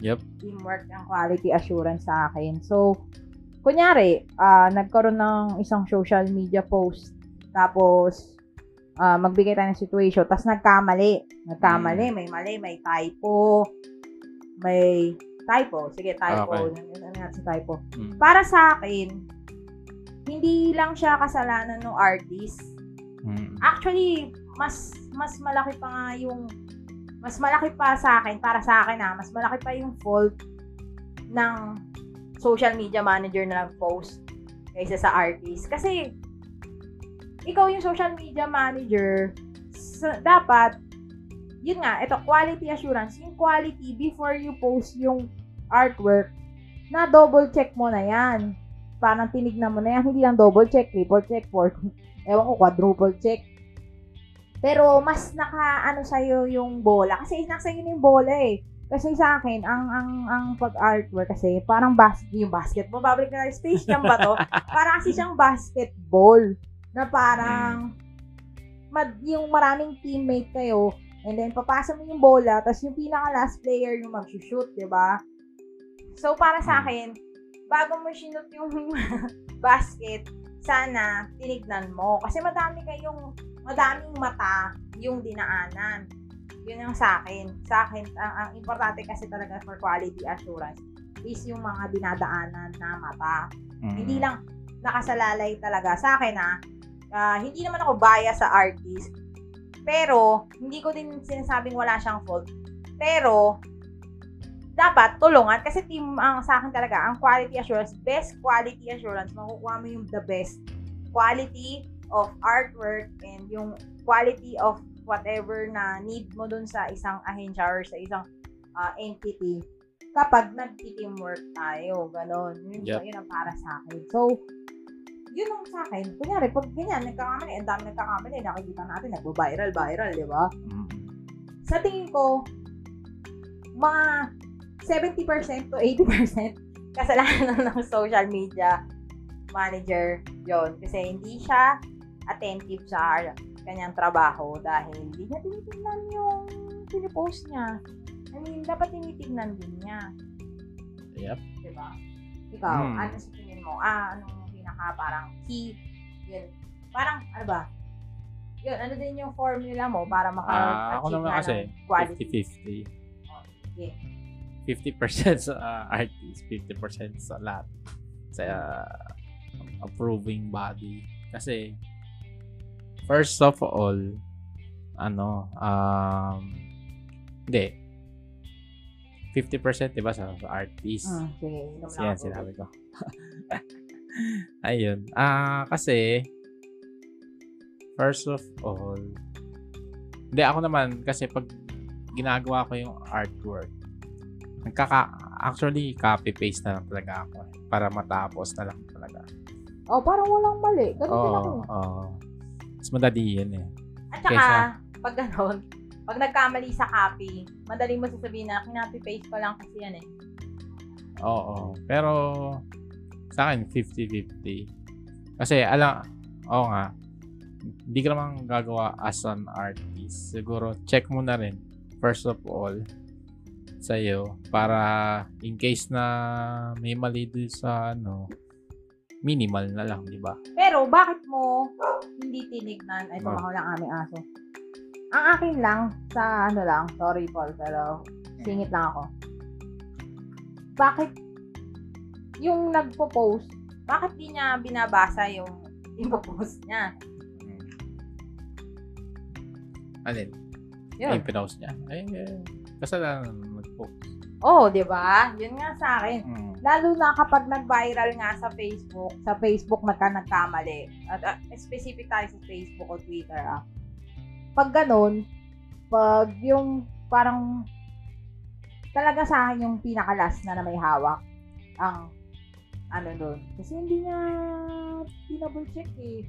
Speaker 2: Yep.
Speaker 1: Teamwork ang quality assurance sa akin. So, kunyari, ah, nagkaroon ng isang social media post, tapos, ah, magbigay tayo ng situation, tapos nagkamali. Nagkamali, may mali, may typo, may typo. Sige, typo.
Speaker 2: Okay.
Speaker 1: Ano ano natin sa typo?
Speaker 2: Mm.
Speaker 1: Para sa akin, hindi lang siya kasalanan ng artist.
Speaker 2: Mm.
Speaker 1: Actually, mas mas malaki pa nga yung mas malaki pa sa akin, para sa akin ha, mas malaki pa yung fault ng social media manager na nag-post kaysa sa artist. Kasi, ikaw yung social media manager, sa- dapat, yun nga, ito, quality assurance, yung quality before you post yung artwork, na double check mo na yan. Parang tinignan mo na yan, hindi lang double check, triple check, fourth, ewan ko, quadruple check. Pero mas naka ano sa'yo yung bola kasi nasa iyo yung bola eh. Kasi sa akin, ang ang ang pag-artwork kasi parang bas yung basketball. Babalik na Space Jam ba to? Para kasi siyang basketball na parang mad, yung maraming teammate kayo and then papasa mo yung bola tapos yung pinaka last player yung mag-shoot, 'di ba? So para sa akin, bago mo sinut yung basket, sana tinignan mo kasi madami kayong madaming mata yung dinaanan. Yun yung sa akin. Sa akin, ang, ang importante kasi talaga for quality assurance is yung mga dinadaanan na mata.
Speaker 2: Mm.
Speaker 1: Hindi lang nakasalalay talaga. Sa akin ah, hindi naman ako bias sa artist. Pero, hindi ko din sinasabing wala siyang fault. Pero, dapat tulungan kasi team ang sa akin talaga ang quality assurance best quality assurance makukuha mo yung the best quality of artwork and yung quality of whatever na need mo dun sa isang ahensya or sa isang ah, entity kapag nag-teamwork tayo. Ganon. Yun,
Speaker 2: Yep.
Speaker 1: yun ang para sa akin. So, yun ang sa akin. Kunyari, pag ganyan, nagkakamali, ang dami nagkakamali, nakikita natin, nagbo-viral, viral, di ba?
Speaker 2: Mm.
Speaker 1: Sa tingin ko, mga 70% to 80% kasalanan ng social media manager yon Kasi hindi siya attentive sa kanyang trabaho dahil hindi niya tinitingnan yung pinipost niya. I mean, dapat tinitingnan din niya.
Speaker 2: Yep.
Speaker 1: Diba? Ikaw,
Speaker 2: Hmm.
Speaker 1: ano sa tingin mo? Ah, anong pinaka parang key? Yun. Parang, ano ba? Yun, ano din yung formula mo para
Speaker 2: Ah,
Speaker 1: maka-achieve
Speaker 2: ako naman
Speaker 1: na
Speaker 2: kasi,
Speaker 1: ng quality?
Speaker 2: 50-50.
Speaker 1: Sige.
Speaker 2: 50% sa uh, artist, 50% sa lahat. Sa uh, approving body. Kasi, first of all, ano, um, hindi. 50% diba sa, sa artist.
Speaker 1: Sige, inom
Speaker 2: Kasi yan, sinabi ko. Ayun. Ah, kasi, first of all, hindi, ako naman, kasi pag ginagawa ko yung artwork, nagkaka, actually, copy-paste na lang talaga ako. eh, Para matapos na lang talaga.
Speaker 1: Oh, parang walang mali. Ganun din ako.
Speaker 2: Oo. Mas madali yun eh.
Speaker 1: At saka,
Speaker 2: Kesa-
Speaker 1: pag ganon, pag nagkamali sa copy, madali mo sasabihin na kinapi-paste ko lang kasi yan eh.
Speaker 2: Oo. Pero, sa akin, 50-50. Kasi, alam, oo nga, hindi ka naman gagawa as an artist. Siguro, check mo na rin, first of all, sa'yo, para in case na may mali doon sa, ano, minimal na lang, di ba?
Speaker 1: Pero, bakit mo hindi tinignan? Ay,
Speaker 2: Ah.
Speaker 1: tumahaw lang aming aso. Ang akin lang, sa ano lang, sorry Paul, pero singit lang ako. Bakit yung nagpo-post, bakit di niya binabasa yung ipopost niya?
Speaker 2: Alin?
Speaker 1: Yun.
Speaker 2: Yung pinost niya. Eh, eh, kasalanan mag-post.
Speaker 1: Oh, di ba? Yun nga sa akin.
Speaker 2: Mm.
Speaker 1: Lalo na kapag nag-viral nga sa Facebook, sa Facebook nagka nagkamali. At uh, specific tayo sa Facebook o Twitter ah. Pag ganun, pag yung parang talaga sa akin yung pinakalas na na may hawak ang ano doon. Kasi hindi niya pinable check eh.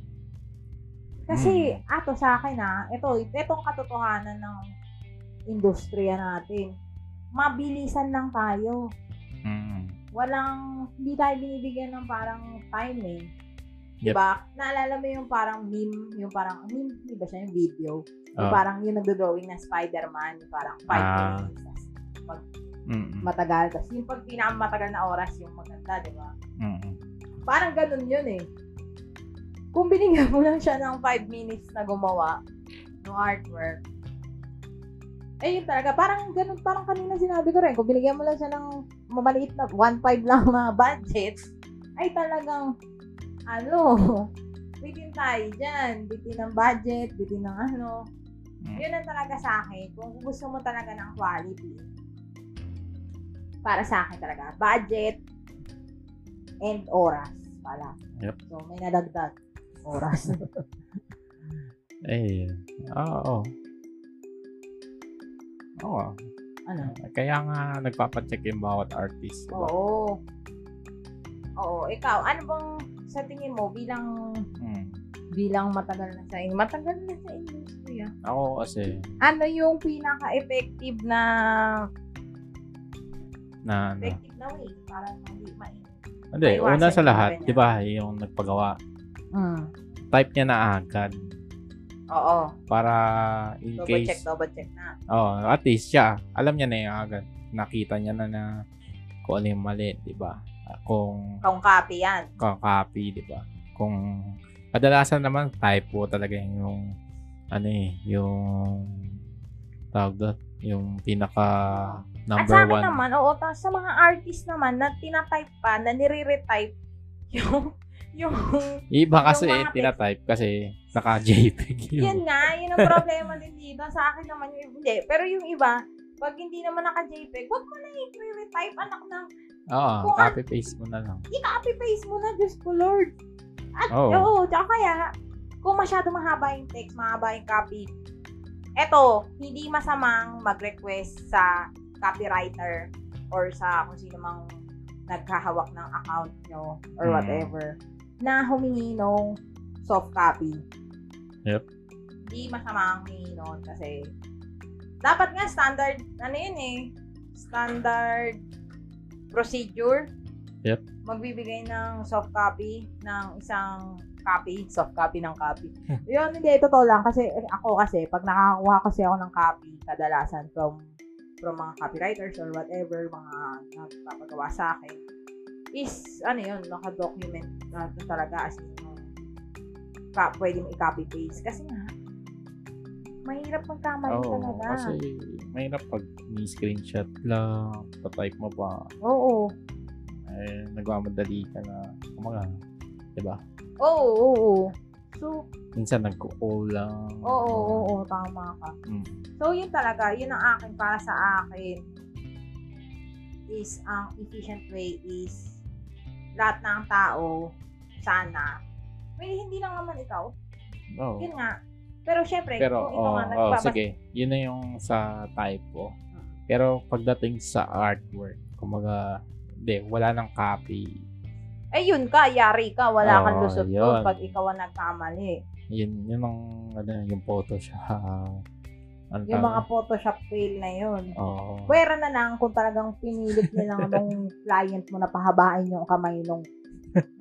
Speaker 1: Kasi, ato sa akin ah, ito, itong katotohanan ng industriya natin. Mabilisan lang tayo. Walang, hindi tayo binibigyan ng parang time eh.
Speaker 2: Yep.
Speaker 1: Diba? Naalala mo yung parang meme, yung parang, meme, di ba siya yung video? Yung
Speaker 2: Oh.
Speaker 1: parang yung nagdo-drawing ng Spider-Man, yung parang 5
Speaker 2: Ah.
Speaker 1: minutes. tas
Speaker 2: Mm.
Speaker 1: Matagal. Tapos yung pag pinakamatagal na oras, yung maganda, di ba?
Speaker 2: Mm.
Speaker 1: Parang ganun yun eh. Kung binigyan mo lang siya ng 5 minutes na gumawa ng artwork, eh yun talaga, parang ganun, parang kanina sinabi ko rin, kung binigyan mo lang siya ng mamaliit na 1.5 lang na budget, ay talagang, ano, bitin tayo dyan, bitin ng budget, bitin ng ano, yun ang talaga sa akin, kung gusto mo talaga ng quality, para sa akin talaga, budget and oras pala.
Speaker 2: Yep.
Speaker 1: So, may nadagdag oras.
Speaker 2: Eh, oo. Oo.
Speaker 1: Ano?
Speaker 2: Kaya nga nagpapacheck yung bawat artist. Diba?
Speaker 1: Oo. Oo, ikaw, ano bang sa tingin mo bilang
Speaker 2: Mm.
Speaker 1: bilang matagal na sa matagal na sa industriya?
Speaker 2: Ako kasi,
Speaker 1: Ano yung pinaka-effective na
Speaker 2: na, ano,
Speaker 1: effective na way para hindi ma
Speaker 2: hindi, una sa lahat, di ba, yung nagpagawa,
Speaker 1: mm.
Speaker 2: type niya na agad
Speaker 1: Oo.
Speaker 2: para in
Speaker 1: Double check,
Speaker 2: case,
Speaker 1: double check na.
Speaker 2: oh, at least siya, alam niya na yung agad. Nakita niya na na kung ano yung mali, di ba? Kung
Speaker 1: Kung copy yan.
Speaker 2: copy, di ba? Kung kadalasan naman typo talaga yung ano eh, yung tawag doon, yung pinaka
Speaker 1: At
Speaker 2: number
Speaker 1: sa akin
Speaker 2: one.
Speaker 1: naman, oo, ta- sa mga artist naman na tinatype pa, na nire-retype yung yung
Speaker 2: Iba kasi
Speaker 1: yung
Speaker 2: eh, tinatype kasi naka-JPEG
Speaker 1: Yun nga, yun ang problema din dito. Sa akin naman yung hindi. Pero yung iba, pag hindi naman naka-JPEG, wag mo na i-retype, anak ng
Speaker 2: Oo,
Speaker 1: Kung
Speaker 2: copy-paste mo na lang.
Speaker 1: i-copy-paste mo na, Diyos ko Lord. At,
Speaker 2: Oo.
Speaker 1: oo, tsaka kaya, kung masyado mahaba yung text, mahaba yung copy, eto, hindi masamang mag-request sa copywriter or sa kung sino mang nagkahawak ng account nyo or
Speaker 2: Hmm.
Speaker 1: whatever na humingi ng soft copy.
Speaker 2: Yep.
Speaker 1: Hindi masamang humingi nun kasi dapat nga standard, ano yun eh, standard procedure.
Speaker 2: Yep.
Speaker 1: Magbibigay ng soft copy ng isang copy, soft copy ng copy.
Speaker 2: Hmm.
Speaker 1: Yun, hindi, totoo lang. Kasi eh, ako kasi, pag nakakakuha kasi ako ng copy, kadalasan from from mga copywriters or whatever, mga nagpapagawa sa akin, is, ano yun, naka-document na talaga as in, ka, pwede mo i-copy-paste. Kasi nga, mahirap magkamali
Speaker 2: Oo,
Speaker 1: talaga.
Speaker 2: kasi mahirap pag ni-screenshot lang, pa-type mo pa,
Speaker 1: Oo.
Speaker 2: eh, nagmamadali ka na, kumaga, di ba?
Speaker 1: Oo, oo, oo. So,
Speaker 2: Minsan nagko-call lang.
Speaker 1: oo, oo, oo, tama ka.
Speaker 2: Mm.
Speaker 1: So, yun talaga, yun ang akin, para sa akin, is ang efficient way is lahat ng tao, sana, may hindi lang naman ikaw,
Speaker 2: Oo.
Speaker 1: yun nga. Pero syempre,
Speaker 2: Pero,
Speaker 1: kung ikaw
Speaker 2: oh,
Speaker 1: nga
Speaker 2: oh,
Speaker 1: nagbabas-
Speaker 2: sige. Yun na yung sa typo. Pero pagdating sa artwork, kumaga, hindi, wala nang copy.
Speaker 1: eh yun ka, yari ka, wala kang
Speaker 2: Oo,
Speaker 1: lusot
Speaker 2: yun.
Speaker 1: pag ikaw ang nagkamali.
Speaker 2: Yun, yun ang, ano, yung Photoshop. Ano
Speaker 1: Yung mga Photoshop fail na yun.
Speaker 2: Oo.
Speaker 1: Pwera na lang kung talagang pinilit nilang nung client mo na pahabain yung kamay nung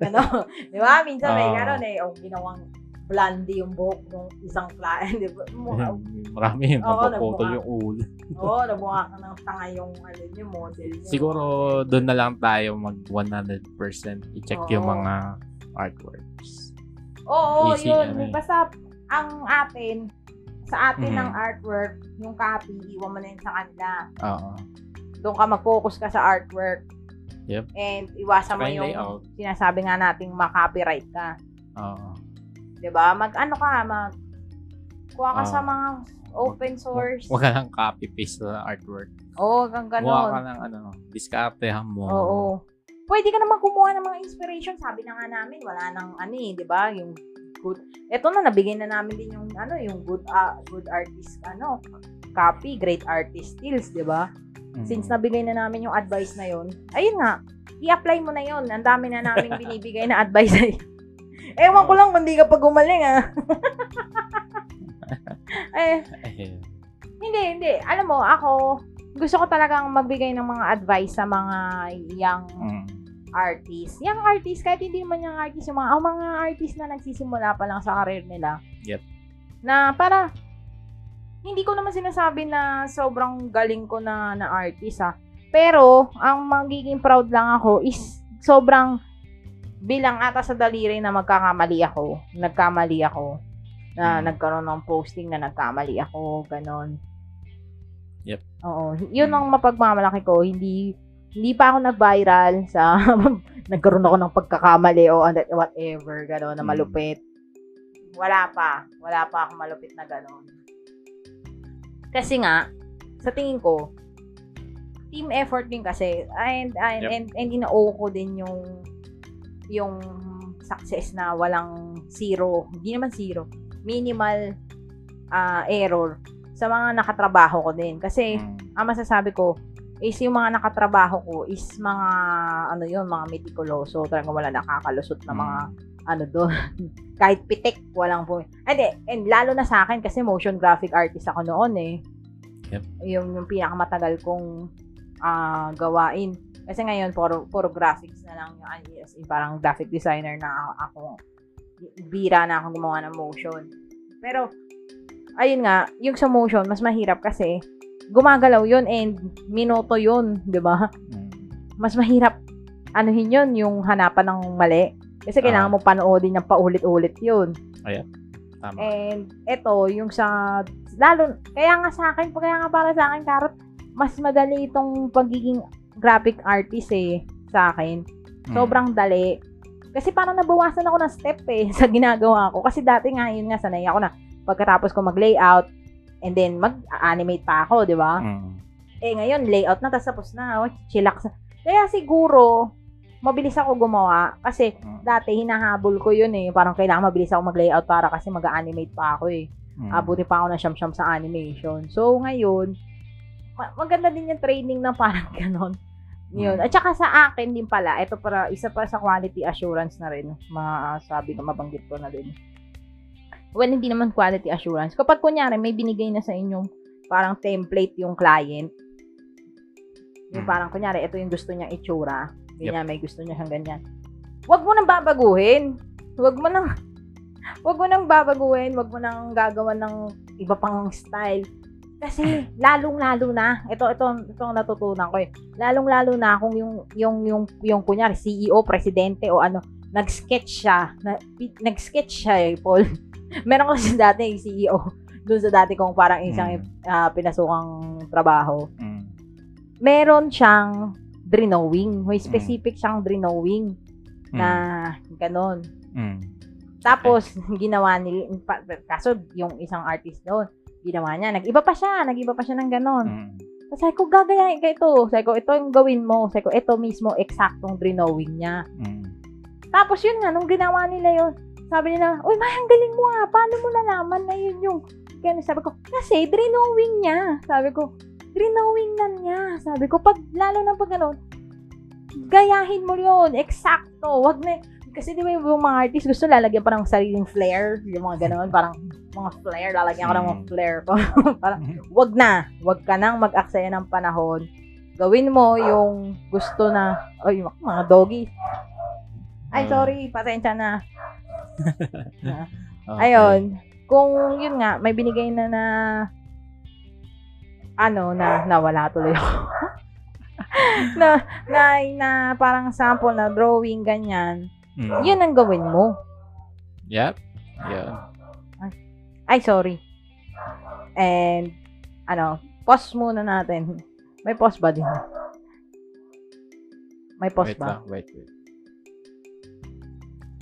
Speaker 1: ano, di ba? Minsan may
Speaker 2: Oo.
Speaker 1: gano'n eh, o ginawang blondie yung buhok ng isang client, di ba? Mukha,
Speaker 2: Marami yung nagpo-photo
Speaker 1: nagmukha.
Speaker 2: yung ulo.
Speaker 1: oo, nabukha ka ng tanga yung, ano, yung model niya.
Speaker 2: Siguro, doon na lang tayo mag 100% i-check yung
Speaker 1: Oo.
Speaker 2: mga artworks.
Speaker 1: Oo,
Speaker 2: easy,
Speaker 1: yun.
Speaker 2: ano eh.
Speaker 1: Basta, ang atin, sa atin
Speaker 2: Mhm.
Speaker 1: ng artwork, yung copy, iwan mo na yun sa kanila.
Speaker 2: Oo.
Speaker 1: Doon ka mag-focus ka sa artwork.
Speaker 2: Yep.
Speaker 1: And iwasan mo
Speaker 2: Saka yung
Speaker 1: yung
Speaker 2: layout.
Speaker 1: sinasabi nga nating makopyright ka.
Speaker 2: Oo.
Speaker 1: 'di ba? Mag ano ka, mag kuha ka
Speaker 2: Ah.
Speaker 1: sa mga open source.
Speaker 2: Huwag ka lang copy-paste sa artwork.
Speaker 1: Oo, hanggang
Speaker 2: Gumawa ka
Speaker 1: ganon.
Speaker 2: ng ano, diskartehan mo.
Speaker 1: Oo. Pwede ka naman kumuha ng mga inspiration. Sabi na nga namin, wala nang ano eh, 'di ba? Yung good. Ito na nabigay na namin din yung ano, yung good ah, good artist ano, copy, great artist skills, 'di ba?
Speaker 2: Mm.
Speaker 1: Since nabigay na namin yung advice na yun, ayun nga, i-apply mo na yun. Ang dami na namin binibigay na advice ay. Ewan ko lang kung di ka pa gumaling ah. eh, Hindi, hindi. Alam mo, ako, gusto ko talagang magbigay ng mga advice sa mga young
Speaker 2: Mm.
Speaker 1: artist. Young artist, kahit hindi man young artist, yung mga, oh, mga artist na nagsisimula pa lang sa career nila.
Speaker 2: Yep.
Speaker 1: Na para, hindi ko naman sinasabi na sobrang galing ko na, na artist ha. Pero, ang magiging proud lang ako is sobrang bilang ata sa daliri na magkakamali ako. Nagkamali ako. Na
Speaker 2: Hmm.
Speaker 1: nagkaroon ng posting na nagkamali ako. Ganon.
Speaker 2: Yep.
Speaker 1: Oo. Yun ang mapagmamalaki ko. Hindi hindi pa ako nag-viral sa nagkaroon ako ng pagkakamali o whatever, gano'n, na
Speaker 2: Mm.
Speaker 1: malupit. Wala pa. Wala pa ako malupit na gano'n. Kasi nga, sa tingin ko, team effort din kasi and and
Speaker 2: Yep.
Speaker 1: and, and inoo ko din yung yung success na walang zero, hindi naman zero, minimal ah, error sa mga nakatrabaho ko din. Kasi
Speaker 2: Mm.
Speaker 1: ang masasabi ko is yung mga nakatrabaho ko is mga ano yun, mga metikuloso. Talagang wala nakakalusot na mga ano doon. Kahit pitik, walang po. Hindi, and lalo na sa akin kasi motion graphic artist ako noon eh.
Speaker 2: Yep.
Speaker 1: Yung, yung pinakamatagal kong ah, gawain. Kasi ngayon, puro, puro graphics na lang yung as in, parang graphic designer na ako. Bira na akong gumawa ng motion. Pero, ayun nga, yung sa motion, mas mahirap kasi gumagalaw yun and minuto yun, di ba?
Speaker 2: Mm.
Speaker 1: Mas mahirap anuhin yun, yung hanapan ng mali. Kasi kailangan
Speaker 2: Ah.
Speaker 1: mo panoodin ng paulit-ulit yun.
Speaker 2: Tama.
Speaker 1: And eto, yung sa, lalo, kaya nga sa akin, kaya nga para sa akin, Karot, mas madali itong pagiging graphic artist eh, sa akin.
Speaker 2: Mm.
Speaker 1: Sobrang dali. Kasi parang nabawasan ako ng step eh, sa ginagawa ko. Kasi dati nga, yun nga, sanay ako na, pagkatapos ko mag-layout, and then mag-animate pa ako, di ba?
Speaker 2: Mm.
Speaker 1: Eh, ngayon, layout na, tapos tapos na, oh, chillax na. Kaya siguro, mabilis ako gumawa. Kasi,
Speaker 2: Mm.
Speaker 1: dati, hinahabol ko yun eh. Parang kailangan mabilis ako mag-layout para kasi mag-animate pa ako eh.
Speaker 2: Mm.
Speaker 1: Abuti pa ako ng siyam-siyam sa animation. So, ngayon, ma- maganda din yung training na parang ganon. Yun.
Speaker 2: Mm.
Speaker 1: At saka sa akin din pala, ito para, isa pa sa quality assurance na rin, masabi ko, mabanggit ko na din. Well, hindi naman quality assurance. Kapag kunyari, may binigay na sa inyong parang template yung client, yung
Speaker 2: Mm.
Speaker 1: parang kunyari, ito yung gusto niyang itsura, ganyan, may gusto niya siyang ganyan. Huwag mo nang babaguhin. Huwag mo nang Huwag mo nang babaguhin, huwag mo nang gagawan ng iba pang style. Kasi lalong-lalo na, ito ito ito ang natutunan ko eh. Lalong-lalo na kung yung yung yung yung kunyari CEO, presidente o ano, nag-sketch siya, na, nag-sketch siya eh, Paul. Meron kasi dati yung CEO doon sa dati kong parang isang
Speaker 2: Mm.
Speaker 1: ah, pinasukang trabaho.
Speaker 2: Mm.
Speaker 1: Meron siyang drawing. May specific siyang drawing
Speaker 2: Mm.
Speaker 1: na ganon.
Speaker 2: Mm.
Speaker 1: Tapos, ginawa pa- kaso yung isang artist doon, ginawa niya, nag-iba pa siya, nag-iba pa siya ng ganon.
Speaker 2: Mm.
Speaker 1: Tapos sabi ko, gagayahin ka ito. Sabi ko, ito yung gawin mo. Sabi ko, ito mismo, eksaktong drawing niya.
Speaker 2: Mm.
Speaker 1: Tapos yun nga, nung ginawa nila yun, sabi nila, uy, may ang galing mo ah, paano mo nalaman na yun yung, kaya sabi ko, kasi drawing niya. Sabi ko, drawing na niya. Sabi ko, pag, lalo na pag ano, gayahin mo yun, eksakto. Wag na, kasi di ba yung mga artist gusto lalagyan pa ng sariling flair, yung mga ganon, parang mga flair, lalagyan ko ng mga
Speaker 2: Mm.
Speaker 1: flair ko. parang, wag na, wag ka nang mag-aksaya ng panahon. Gawin mo yung gusto na, ay, mga doggy. Ay,
Speaker 2: Ah.
Speaker 1: sorry, pasensya na.
Speaker 2: Okay.
Speaker 1: Ayun, kung yun nga, may binigay na na, ano, na, nawala tuloy ako. na, na, na, parang sample na drawing, ganyan.
Speaker 2: Mm.
Speaker 1: Yun ang gawin mo.
Speaker 2: Yep. Yeah.
Speaker 1: Ay, sorry. And, ano, pause muna natin. May pause ba din? May pause
Speaker 2: Wait
Speaker 1: ba?
Speaker 2: lang. Wait, wait.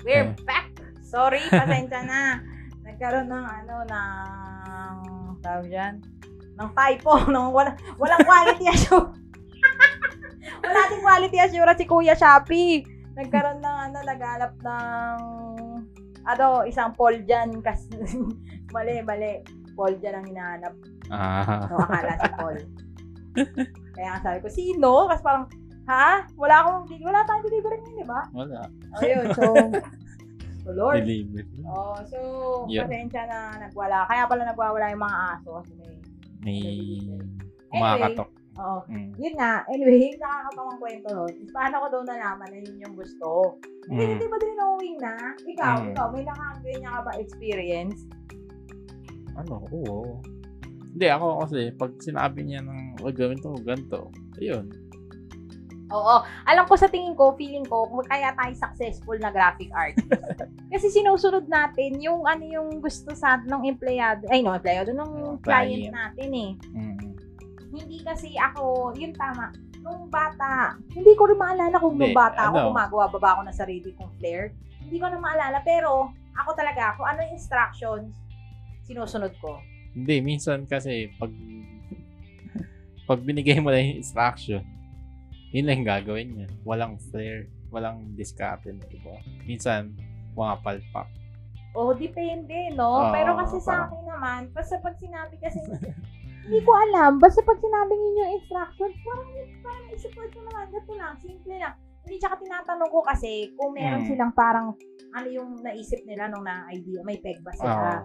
Speaker 1: We're
Speaker 2: Okay.
Speaker 1: back! Sorry, pasensya na. Nagkaroon ng, ano, ng, tawag dyan, ng typo, ng wala, walang quality assurance. wala din quality assurance si Kuya Shopee. Nagkaroon ng, ano, naghanap ng, ano, isang Paul dyan, kasi, mali, mali. Paul dyan ang hinahanap.
Speaker 2: Ah.
Speaker 1: So, akala si Paul. Kaya nga sabi ko, sino? Kasi parang, ha? Wala akong, wala tayong delivery niya, di ba?
Speaker 2: Wala.
Speaker 1: Ayun, so, so Lord.
Speaker 2: Delivery.
Speaker 1: Oh, so,
Speaker 2: Yep.
Speaker 1: pasensya na nagwala. Kaya pala nagwawala yung mga aso kasi may
Speaker 2: may kumakatok.
Speaker 1: Oo.
Speaker 2: Mm.
Speaker 1: Yun nga, anyway, yung nakakatawang kwento nun, is paano ko daw nalaman na yun yung gusto. Kasi
Speaker 2: Mm.
Speaker 1: hindi ba din knowing na? Ikaw,
Speaker 2: Mm.
Speaker 1: ikaw, may nakaganyan ka ba experience?
Speaker 2: Ano, oo. Hindi, ako kasi, pag sinabi niya ng, wag gawin to, ganito, ayun.
Speaker 1: Oo. Alam ko sa tingin ko, feeling ko, kaya tayo successful na graphic artist. Kasi sinusunod natin yung ano yung gusto sa ng empleyado, ay no, empleyado ng client
Speaker 2: client.
Speaker 1: natin eh.
Speaker 2: Mm.
Speaker 1: Hindi kasi ako, yun tama, nung bata, hindi ko rin maalala kung nung bata ako,
Speaker 2: ano?
Speaker 1: gumagawa ba ba ako ng sarili kong flair. Hindi ko na maalala, pero ako talaga, kung ano yung instructions, sinusunod ko.
Speaker 2: Hindi, minsan kasi, pag, pag binigay mo na yung instruction, yun lang gagawin niya. Walang flair, walang diskarte na iba. Minsan, mga palpak.
Speaker 1: Oh, depende, no?
Speaker 2: Oo,
Speaker 1: Pero kasi sa akin naman, basta pag sinabi kasi, hindi ko alam, basta pag sinabi niyo yung instructions, parang, parang isupport ko naman, ganito lang, simple lang. Hindi, tsaka tinatanong ko kasi kung meron
Speaker 2: Mm.
Speaker 1: silang parang, ano yung naisip nila nung na-idea, may peg ba sila?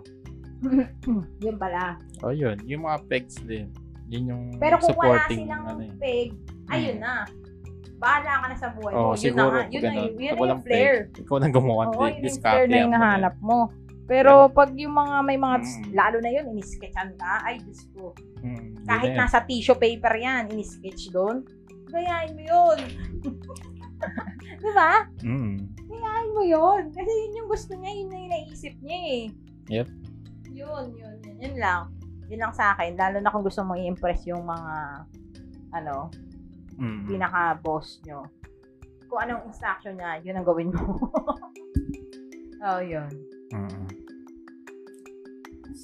Speaker 1: yun pala.
Speaker 2: O yun, yung mga pegs din. Yun yung
Speaker 1: Pero kung wala silang
Speaker 2: ano eh.
Speaker 1: peg, ayun
Speaker 2: Mm.
Speaker 1: na. Bahala ka na sa buhay mo.
Speaker 2: Oo,
Speaker 1: yun
Speaker 2: siguro,
Speaker 1: na, yun na,
Speaker 2: ganun.
Speaker 1: yun
Speaker 2: Pag
Speaker 1: na yung flair.
Speaker 2: Ikaw nang gumawa ng
Speaker 1: Oo, yun yung na yung
Speaker 2: mo yan.
Speaker 1: nahanap mo. Pero pag yung mga may mga,
Speaker 2: Mm.
Speaker 1: lalo na yun, inisketchan ka, ay Diyos ko.
Speaker 2: Mm,
Speaker 1: Kahit
Speaker 2: yun na
Speaker 1: nasa tissue paper yan, inisketch doon, gayahin mo yun. Di ba?
Speaker 2: Mm.
Speaker 1: Gayahin mo yun. Kasi yun yung gusto niya, yun na yung naisip niya eh.
Speaker 2: Yep.
Speaker 1: Yun, yun, yun. Yun lang. Yun lang sa akin. Lalo na kung gusto mo i-impress yung mga, ano,
Speaker 2: Mm.
Speaker 1: pinaka-boss nyo. Kung anong instruction niya, yun ang gawin mo. oh, yun.
Speaker 2: Mm.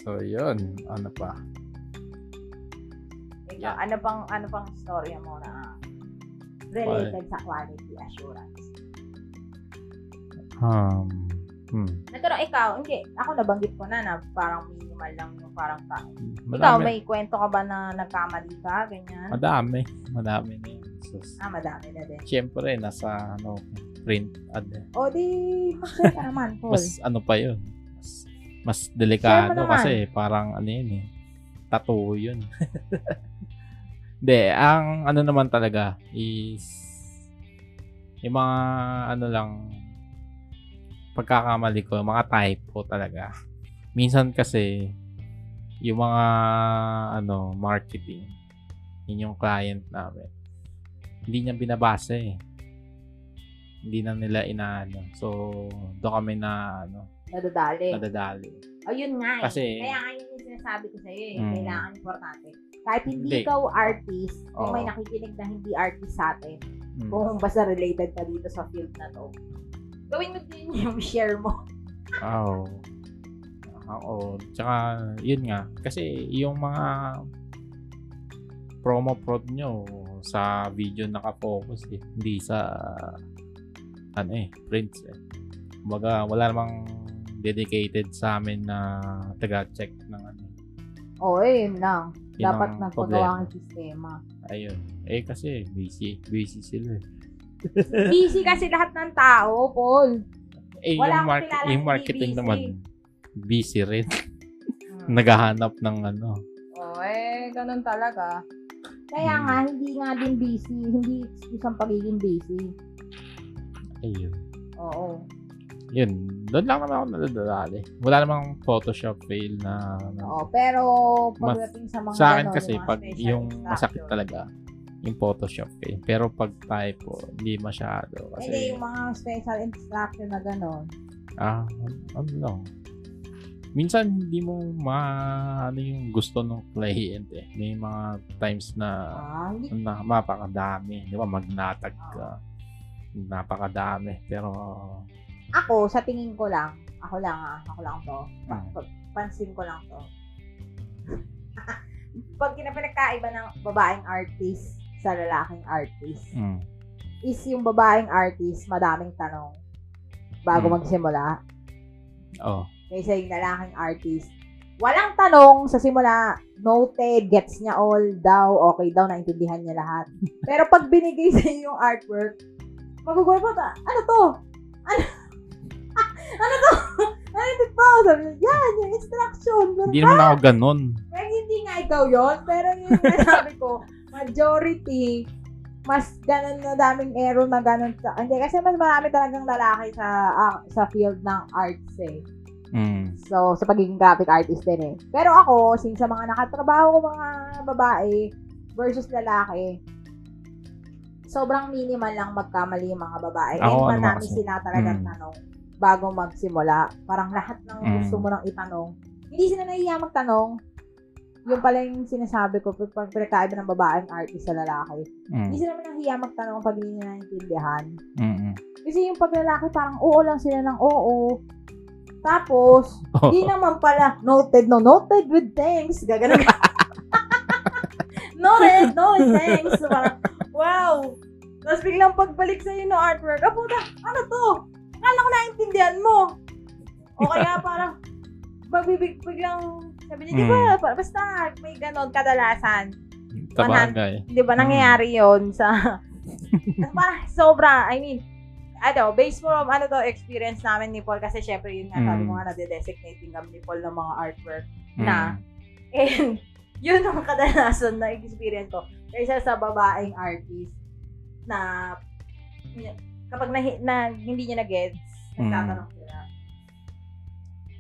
Speaker 2: So, yun. Ano pa?
Speaker 1: Ikaw,
Speaker 2: Yeah.
Speaker 1: ano pang, ano pang storya mo na related sa quality assurance?
Speaker 2: Um, hmm.
Speaker 1: Pero ikaw, hindi. Ako nabanggit ko na na parang minimal lang yung parang ta. Ikaw, may kwento ka ba na nagkamali ka? Ganyan?
Speaker 2: Madami. Madami na Sus.
Speaker 1: ah, madami na din.
Speaker 2: Siyempre, nasa ano, print ad.
Speaker 1: O di, mag-share naman, Paul.
Speaker 2: Mas ano pa yun. Mas, mas delikado kasi parang ano yun eh. Tattoo yun. Hindi, ang ano naman talaga is yung mga ano lang pagkakamali ko, mga typo talaga. Minsan kasi yung mga ano marketing yun yung client namin hindi niya binabasa eh hindi na nila inaano so doon kami na ano
Speaker 1: Nadadali.
Speaker 2: nadadali
Speaker 1: Ayun nga eh.
Speaker 2: Kasi-
Speaker 1: Kaya nga yun yung sinasabi ko sa'yo eh.
Speaker 2: Mm.
Speaker 1: Kailangan importante. Kahit hindi,
Speaker 2: Hindi.
Speaker 1: ikaw artist, kung
Speaker 2: Oo.
Speaker 1: may nakikinig na hindi artist sa atin,
Speaker 2: Mm.
Speaker 1: kung basta related ka dito sa field na to, gawin mo din yung share mo.
Speaker 2: Oo. Oo. Tsaka, yun nga. Kasi, yung mga promo prod nyo sa video nakafocus eh. Hindi sa ano eh, prints eh. Kumbaga, wala namang dedicated sa amin na taga-check ng ano.
Speaker 1: Oo, eh, yun lang.
Speaker 2: Yun
Speaker 1: Dapat nagpagawa ng sistema.
Speaker 2: Ayun. Eh, kasi busy. Busy sila eh.
Speaker 1: Busy kasi lahat ng tao, Paul.
Speaker 2: Eh,
Speaker 1: Wala
Speaker 2: yung,
Speaker 1: akong
Speaker 2: mark-
Speaker 1: kilala
Speaker 2: yung marketing
Speaker 1: busy.
Speaker 2: naman, busy rin.
Speaker 1: Mm.
Speaker 2: Naghahanap ng ano.
Speaker 1: Oo, eh, ganun talaga. Kaya
Speaker 2: Mm.
Speaker 1: nga, hindi nga din busy. Hindi excuse ang pagiging busy.
Speaker 2: Ayun.
Speaker 1: Oo.
Speaker 2: Yun. Doon lang naman ako nadadali. Wala namang Photoshop fail na... na
Speaker 1: Oo, pero pagdating sa mga
Speaker 2: sa akin kasi,
Speaker 1: mga
Speaker 2: pag yung masakit talaga, yung Photoshop fail. Pero pag typo, hindi masyado.
Speaker 1: Hindi,
Speaker 2: Kasi,
Speaker 1: yung mga special instruction na gano'n.
Speaker 2: ah, ano lang. Minsan, hindi mo ma, ano yung gusto ng client eh. May mga times na, na mapakadami. Di ba? Magnatag ka. Napakadami. Pero,
Speaker 1: Ako, sa tingin ko lang, ako lang ah, ako lang to. Pa-
Speaker 2: Mm.
Speaker 1: pa- pansin ko lang to. Pag kinapinagkaiba ng babaeng artist sa lalaking artist,
Speaker 2: mm,
Speaker 1: is yung babaeng artist, madaming tanong bago
Speaker 2: Mm.
Speaker 1: magsimula.
Speaker 2: oh,
Speaker 1: Kaysa yung lalaking artist, walang tanong sa simula, noted, gets niya all daw, okay daw, naintindihan niya lahat. Pero pag binigay sa yung artwork, magugulat mo, ta, ano to? Ano? ano to? 90 po. Sabi niya, yan, yung instruction.
Speaker 2: Hindi naman ako ganun.
Speaker 1: Pero hindi nga ikaw yon Pero yung sabi ko, majority, mas ganun na daming error na ganun sa, hindi, kasi mas marami talagang lalaki sa ah, sa field ng arts eh.
Speaker 2: Mm.
Speaker 1: So, sa pagiging graphic artist din eh. Pero ako, since sa mga nakatrabaho ko mga babae versus lalaki, sobrang minimal lang magkamali yung mga babae.
Speaker 2: Ako,
Speaker 1: And
Speaker 2: ano
Speaker 1: marami
Speaker 2: kasi?
Speaker 1: sila talagang
Speaker 2: Mm.
Speaker 1: tanong bago magsimula. Parang lahat ng
Speaker 2: Mm.
Speaker 1: gusto mo nang itanong. Hindi sila nahiya magtanong. Yung pala yung sinasabi ko, pag pinakaiba ng babaeng artist sa lalaki. Hindi
Speaker 2: Mm.
Speaker 1: sila naman nahiya magtanong pag hindi nila naintindihan.
Speaker 2: Mm.
Speaker 1: Kasi yung paglalaki, parang oo lang sila ng oo. Tapos,
Speaker 2: Oh.
Speaker 1: Di naman pala, noted, no, noted with thanks. Gaganon noted, no, with thanks. So, parang, wow. Tapos biglang pagbalik sa'yo no artwork, ah, puta, ano to? Akala ko naintindihan mo. O kaya parang, magbibig, biglang, sabi niya, di ba, pa- basta, may ganon kadalasan.
Speaker 2: Tabagay.
Speaker 1: Di ba, nangyayari yon sa, parang sobra, I mean, ano, based from ano to experience namin ni Paul kasi syempre yun nga sabi
Speaker 2: Mm.
Speaker 1: mo nga nade-designating kami ni Paul ng mga artwork
Speaker 2: Mm.
Speaker 1: na and yun ang kadalasan na experience ko kaysa sa babaeng artist na kapag na, na hindi niya na-gets,
Speaker 2: Mm.
Speaker 1: nagtatanong sila.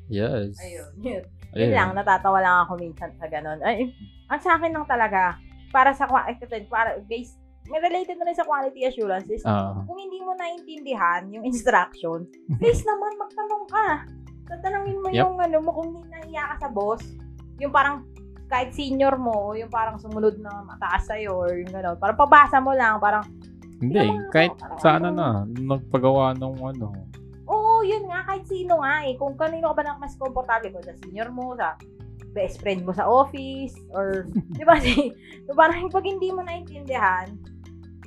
Speaker 2: Yes.
Speaker 1: Ayun, yun.
Speaker 2: Ayun.
Speaker 1: Yun lang, natatawa lang ako minsan sa ganun. Ay, ang sa akin lang talaga, para sa, din, para, based, related na rin sa quality assurance is,
Speaker 2: Ah.
Speaker 1: kung hindi mo naintindihan yung instruction, please naman magtanong ka. Tatanungin mo
Speaker 2: Yep.
Speaker 1: yung ano mo kung nahiya ka sa boss. Yung parang kahit senior mo, yung parang sumunod na mataas sa'yo, or yung gano'n. Parang pabasa mo lang, parang,
Speaker 2: Hindi,
Speaker 1: mo,
Speaker 2: kahit
Speaker 1: parang
Speaker 2: sa ano na, nagpagawa nung ano.
Speaker 1: oo, yun nga, kahit sino nga eh. Kung kanino ka ba na mas komportable ko, sa senior mo, sa best friend mo sa office, or, di ba, si, so parang pag hindi mo naintindihan,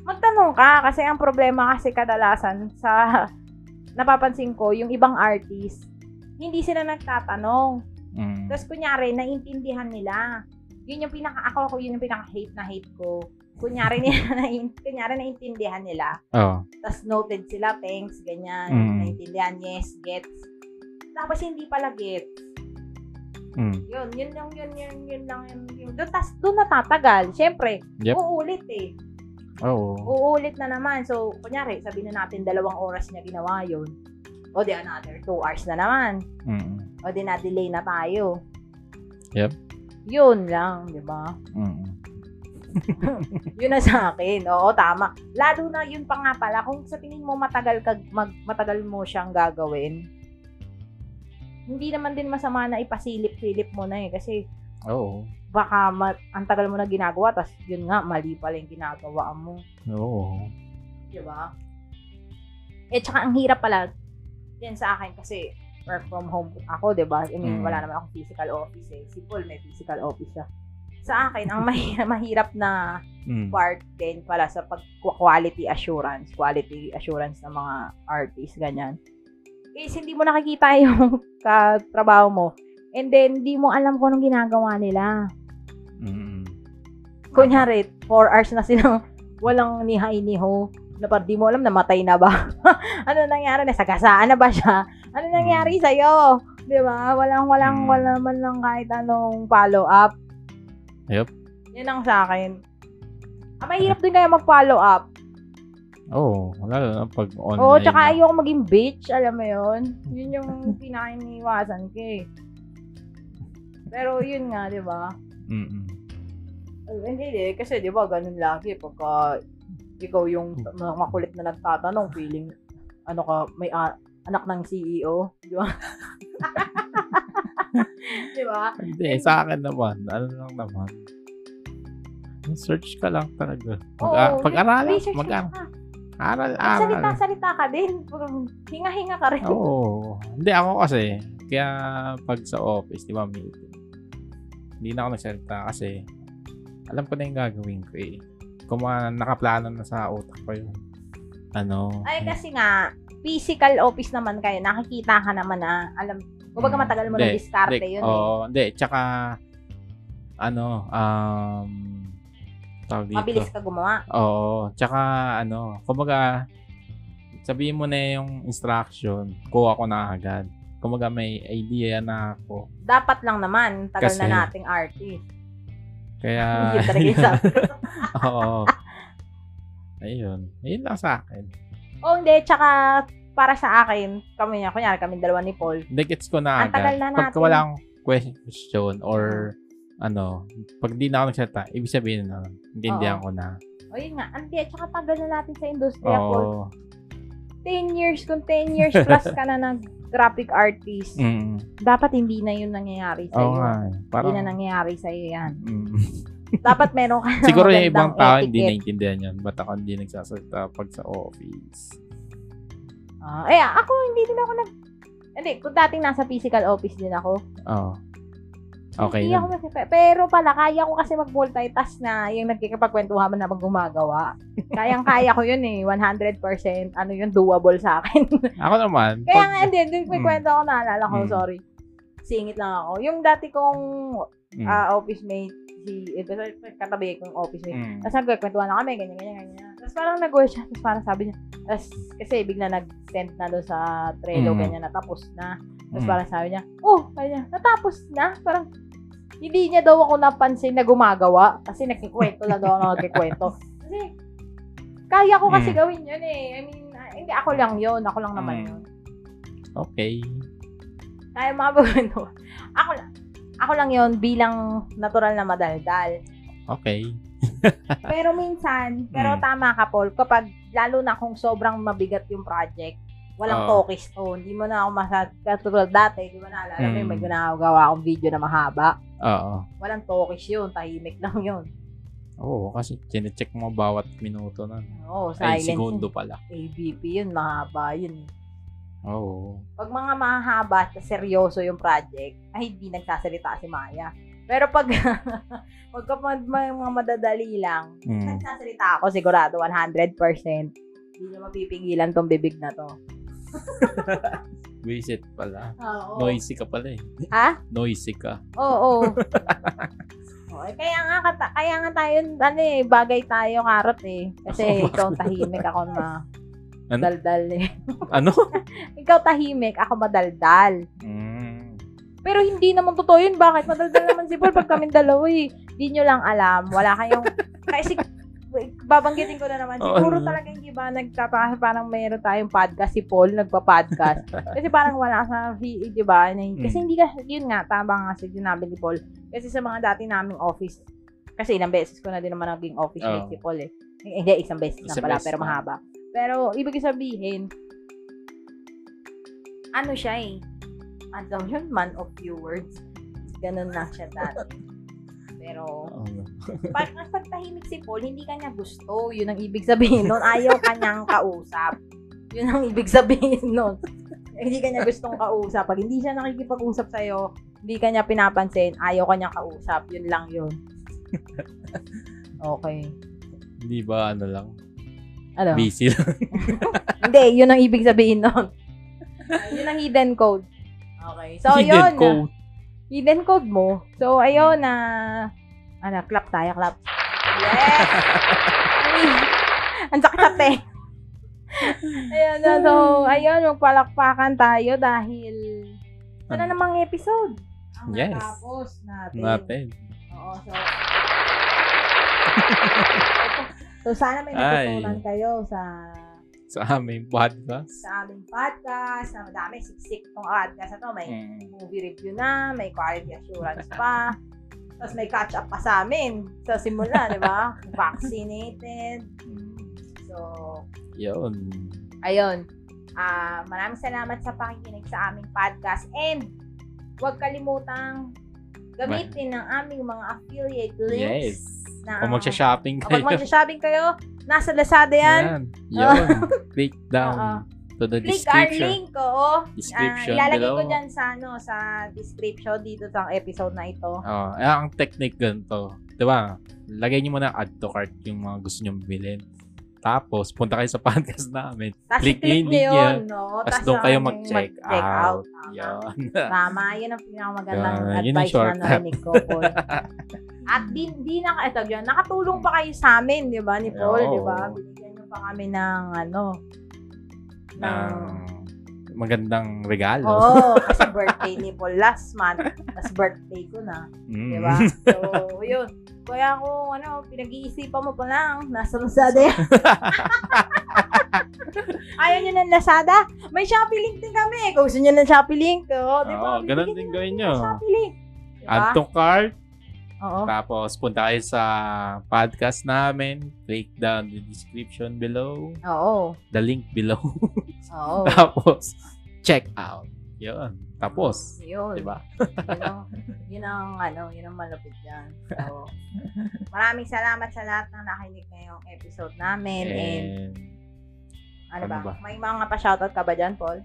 Speaker 1: magtanong ka, kasi ang problema kasi kadalasan sa, napapansin ko, yung ibang artist, hindi sila nagtatanong.
Speaker 2: Mm.
Speaker 1: Tapos kunyari, naintindihan nila. Yun yung pinaka, ako, ako yun yung pinaka-hate na hate ko. Kunyari, nila, nain, kunyari naintindihan nila.
Speaker 2: Oh.
Speaker 1: Tapos noted sila, thanks, ganyan.
Speaker 2: Mm.
Speaker 1: Naintindihan, yes, gets. Tapos hindi pala gets.
Speaker 2: Mm.
Speaker 1: Yun, yun lang, yun, yun, yun lang, yun, yun. Doon, tas, doon natatagal. Siyempre,
Speaker 2: Yep.
Speaker 1: uulit eh.
Speaker 2: Oo.
Speaker 1: Uulit na naman. So, kunyari, sabihin na natin dalawang oras niya ginawa yun. O di another two hours na naman.
Speaker 2: Mm.
Speaker 1: O di na-delay na tayo.
Speaker 2: Yep.
Speaker 1: Yun lang, di ba?
Speaker 2: Mm.
Speaker 1: Yun na sa akin. Oo, tama. Lalo na yun pa nga pala, kung sa tingin mo matagal, ka, mag, matagal mo siyang gagawin, hindi naman din masama na ipasilip-silip mo na eh. Kasi
Speaker 2: Oo.
Speaker 1: baka ma- ang tagal mo na ginagawa, tas yun nga, mali pala yung ginagawa mo.
Speaker 2: Oo.
Speaker 1: Di ba? Eh, tsaka ang hirap pala din sa akin kasi work from home ako, di ba? I mean,
Speaker 2: Mm.
Speaker 1: wala naman akong physical office eh. Si Paul may physical office siya. Sa akin, ang mahi- mahirap na
Speaker 2: Mm.
Speaker 1: part din pala sa pag quality assurance, quality assurance ng mga artists, ganyan. Is hindi mo nakikita yung katrabaho mo. And then, hindi mo alam kung anong ginagawa nila.
Speaker 2: Mm.
Speaker 1: Kunyari, 4 hours na silang walang nihay-niho. Na parang di mo alam, namatay na ba? ano nangyari? Nasagasaan na ba siya? Ano nangyari sa'yo? Di ba? Walang, walang,
Speaker 2: Mm.
Speaker 1: wala man lang kahit anong follow-up.
Speaker 2: Yep.
Speaker 1: Yan ang sa akin. Ah, mahirap din kaya mag-follow up.
Speaker 2: Oo. Lalo na pag online.
Speaker 1: Oo, tsaka
Speaker 2: na.
Speaker 1: ayoko maging bitch, alam mo yun? Yun yung pinakiniwasan ko eh. Pero yun nga, di ba?
Speaker 2: Mm.
Speaker 1: Uh, hindi, eh, kasi di ba, ganun lagi. Pagka ikaw yung ma- makulit na nagtatanong, feeling, ano ka, may a- anak ng CEO, di ba? di ba?
Speaker 2: Hindi, sa akin naman. Ano lang naman. Search ka lang talaga. Mag-
Speaker 1: Oo,
Speaker 2: pag-aralan.
Speaker 1: research
Speaker 2: Mag-
Speaker 1: ka na.
Speaker 2: aral,
Speaker 1: Salita,
Speaker 2: aral.
Speaker 1: salita ka din. Hinga-hinga ka rin.
Speaker 2: Oo. Hindi ako kasi, kaya pag sa office, di ba, meeting. Hindi na ako nagsalita kasi alam ko na yung gagawin ko eh. Kung mga nakaplano na sa utak ko yung ano.
Speaker 1: Ay, kasi nga, physical office naman kayo. Nakikita ka naman na, alam, kumbaga
Speaker 2: Mm,
Speaker 1: matagal mo na diskarte yun eh.
Speaker 2: Oo, hindi. Tsaka, ano, um, tawag dito.
Speaker 1: Mabilis ka gumawa.
Speaker 2: Oo. Tsaka, ano, kumbaga, sabihin mo na yung instruction, kuha ko na agad. Kumaga may idea na ako.
Speaker 1: Dapat lang naman, tagal
Speaker 2: Kasi-
Speaker 1: na nating artist.
Speaker 2: Kaya,
Speaker 1: Yun talaga yung sabi ko.
Speaker 2: oo. Ayun. Ayun lang sa akin.
Speaker 1: Oh, hindi. Tsaka, para sa akin, kami niya, kunyari kami dalawa ni Paul.
Speaker 2: Hindi, gets ko na
Speaker 1: Ang tagal
Speaker 2: agad.
Speaker 1: na
Speaker 2: Pagka
Speaker 1: natin.
Speaker 2: walang question or ano, pag di na ako nagsalita, ibig sabihin na, intindihan
Speaker 1: Oo.
Speaker 2: ko na.
Speaker 1: O yun nga, hindi. Tsaka tagal na natin sa industriya, Paul.
Speaker 2: Oo.
Speaker 1: 10 years, kung 10 years plus ka na ng graphic artist,
Speaker 2: Mm.
Speaker 1: dapat hindi na yun nangyayari sa
Speaker 2: Oo
Speaker 1: iyo.
Speaker 2: nga. eh.
Speaker 1: Hindi
Speaker 2: Parang,
Speaker 1: na nangyayari sa iyo yan.
Speaker 2: mm.
Speaker 1: Dapat meron ka
Speaker 2: Siguro yung ibang tao hindi
Speaker 1: etiquette.
Speaker 2: naiintindihan yun. Ba't ako hindi nagsasalita pag sa office?
Speaker 1: Ah, eh, ako hindi din ako nag... Hindi, kung dating nasa physical office din ako,
Speaker 2: Oo. Okay.
Speaker 1: hindi
Speaker 2: lang.
Speaker 1: ako mas- Pero pala, kaya ko kasi mag-multitask na yung nagkikipagkwentuhan na mag gumagawa. Kayang-kaya ko yun eh. 100% ano yun, doable sa akin.
Speaker 2: Ako naman.
Speaker 1: Kaya
Speaker 2: pag-
Speaker 1: nga, hindi. Din, may
Speaker 2: Mm.
Speaker 1: kwento ako naalala ko,
Speaker 2: Mm.
Speaker 1: sorry. Singit lang ako. Yung dati kong
Speaker 2: Mm.
Speaker 1: ah, office mate, si, eh, basta katabi kong office mate.
Speaker 2: Mm.
Speaker 1: Tapos nagkwentuhan na kami, ganyan, ganyan, ganyan. Tapos parang nag siya, tapos parang sabi niya, tapos kasi bigla nag-send na doon sa Trello,
Speaker 2: Mm.
Speaker 1: ganyan, natapos na. Tapos
Speaker 2: Mm.
Speaker 1: parang sabi niya, oh, niya, natapos na. Parang, hindi niya daw ako napansin na gumagawa. Kasi nagkikwento lang daw ako nagkikwento. Kasi, kaya ko kasi
Speaker 2: Mm.
Speaker 1: gawin yun eh. I mean, ah, hindi ako lang yun. Ako lang naman
Speaker 2: Mm.
Speaker 1: yun.
Speaker 2: Okay.
Speaker 1: Kaya mga kwento. Ako lang. Ako lang yun bilang natural na madaldal.
Speaker 2: Okay.
Speaker 1: Pero minsan, pero
Speaker 2: Mm.
Speaker 1: tama ka, Paul, kapag lalo na kung sobrang mabigat yung project, walang
Speaker 2: Oo.
Speaker 1: focus to. Hindi mo na ako masad, katulad dati, di ba naalala mo,
Speaker 2: Mm.
Speaker 1: may ginagawa akong video na mahaba.
Speaker 2: Oo.
Speaker 1: Walang focus yun, tahimik lang yun.
Speaker 2: Oo, kasi chinecheck mo bawat minuto na.
Speaker 1: Oo,
Speaker 2: Ay,
Speaker 1: silence
Speaker 2: segundo
Speaker 1: yun.
Speaker 2: pala.
Speaker 1: ABP yun, mahaba yun.
Speaker 2: Oo.
Speaker 1: Pag mga mahaba at seryoso yung project, ay hindi nagsasalita si Maya. Pero pag, pag kapag may mga madadali lang,
Speaker 2: Mm.
Speaker 1: nagsasalita ako sigurado 100%. Hindi niya mapipigilan tong bibig na to.
Speaker 2: Visit pala.
Speaker 1: Oo.
Speaker 2: Noisy ka pala eh.
Speaker 1: Ha?
Speaker 2: Noisy ka.
Speaker 1: Oo. Okay, kaya nga kata, kaya nga tayo ano eh, bagay tayo karot eh. Kasi ikaw tahimik ako na
Speaker 2: Ano?
Speaker 1: daldal eh.
Speaker 2: Ano?
Speaker 1: ikaw tahimik, ako madaldal.
Speaker 2: Mm.
Speaker 1: Pero hindi naman totoo yun. Bakit? Madaldal naman si Paul pag kami dalawa eh. Hindi nyo lang alam. Wala kayong... Kasi babanggitin ko na naman. Siguro
Speaker 2: ano?
Speaker 1: talaga hindi ba nagtatakas parang mayroon tayong podcast si Paul nagpa-podcast. Kasi parang wala sa fi- di ba? Na- Kasi
Speaker 2: Mm.
Speaker 1: hindi ka yun nga tama nga si sinabi ni Paul. Kasi sa mga dati naming office kasi ilang beses ko na din naman naging office mate
Speaker 2: Oo.
Speaker 1: si Paul eh. Hindi, isang beses
Speaker 2: Isang
Speaker 1: pala, pero mahaba. Pero, ibig sabihin, ano siya eh, ano yun, man of few words. Ganun lang siya dati. Pero,
Speaker 2: Oo.
Speaker 1: pag, pag tahimik si Paul, hindi kanya gusto. Yun ang ibig sabihin nun. Ayaw kanyang kausap. Yun ang ibig sabihin nun. hindi kanya gustong kausap. Pag hindi siya nakikipag-usap sa'yo, hindi kanya pinapansin, ayaw kanyang kausap. Yun lang yun. Okay.
Speaker 2: Hindi ba ano lang?
Speaker 1: Ano?
Speaker 2: Busy lang.
Speaker 1: Hindi, yun ang ibig sabihin nun. yun ang hidden code. Okay. So,
Speaker 2: Hidden
Speaker 1: yun.
Speaker 2: code.
Speaker 1: Hidden code mo. So, ayun na... ano, clap tayo, clap. Yes! Ay, ang sakit eh. ayun na. So, ayun, magpalakpakan tayo dahil ito na namang episode. Ang
Speaker 2: Yes.
Speaker 1: natapos natin.
Speaker 2: Natin.
Speaker 1: Oo, so... so, sana may
Speaker 2: Ay.
Speaker 1: natutunan kayo sa
Speaker 2: Sa aming podcast.
Speaker 1: sa aming podcast. Na madami, siksik tong podcast na to. May
Speaker 2: Mm.
Speaker 1: movie review na, may quality assurance pa. Tapos may catch up pa sa amin sa simula, di ba? Vaccinated. So,
Speaker 2: Yun.
Speaker 1: ayun. Ah, maraming salamat sa pakikinig sa aming podcast and huwag kalimutang gamitin ng aming mga affiliate links.
Speaker 2: Yes.
Speaker 1: Na,
Speaker 2: Kung magsha-shopping kayo.
Speaker 1: mag-shopping kayo, nasa Lazada yan.
Speaker 2: Yan. Yun. Click down
Speaker 1: Oo.
Speaker 2: To the
Speaker 1: Click our
Speaker 2: description.
Speaker 1: link, oo.
Speaker 2: Description
Speaker 1: Ah, ilalagay
Speaker 2: below.
Speaker 1: ko dyan sa, ano, sa description dito sa episode na ito.
Speaker 2: Oh, eh, ang technique ganito. 'Di ba? Lagay niyo muna add to cart yung mga gusto niyo bilhin. Tapos punta kayo sa podcast namin.
Speaker 1: Tapos
Speaker 2: Click
Speaker 1: click nyo yun, no?
Speaker 2: Tapos doon kayo
Speaker 1: ano,
Speaker 2: mag-check
Speaker 1: mag-check
Speaker 2: out.
Speaker 1: Tama.
Speaker 2: Yan.
Speaker 1: Tama, yun ang pinakamagandang
Speaker 2: yun yung
Speaker 1: advice na narinig ko, Paul. At di, di na, ito yun, nakatulong pa kayo sa amin, di ba, ni Paul, di ba? Binigyan nyo pa kami ng, ano, ng,
Speaker 2: ng magandang regalo.
Speaker 1: Oo, kasi birthday ni Paul last month. Tapos birthday ko na.
Speaker 2: Mm.
Speaker 1: Di ba? So, yun. Kaya kung ano, pinag-iisipan mo pa lang, nasa Lazada yan. Ayaw nyo ng Lazada? May Shopee link din kami. Kung gusto nyo ng Shopee link, oh, di ba?
Speaker 2: Oo, ganun din gawin nyo.
Speaker 1: Shopee link. Di ba?
Speaker 2: Add to cart.
Speaker 1: Oo.
Speaker 2: Tapos, punta kayo sa podcast namin. Click down the description below.
Speaker 1: Oo.
Speaker 2: The link below.
Speaker 1: Oo.
Speaker 2: Tapos, check out. Yun. Tapos.
Speaker 1: Yun.
Speaker 2: Diba?
Speaker 1: yun ang, yun ang, ano, yun ang malupit dyan. So, maraming salamat sa lahat na nakinig ngayong episode namin. And,
Speaker 2: And,
Speaker 1: ano,
Speaker 2: ano
Speaker 1: ba?
Speaker 2: ba?
Speaker 1: May mga pa-shoutout ka ba dyan, Paul?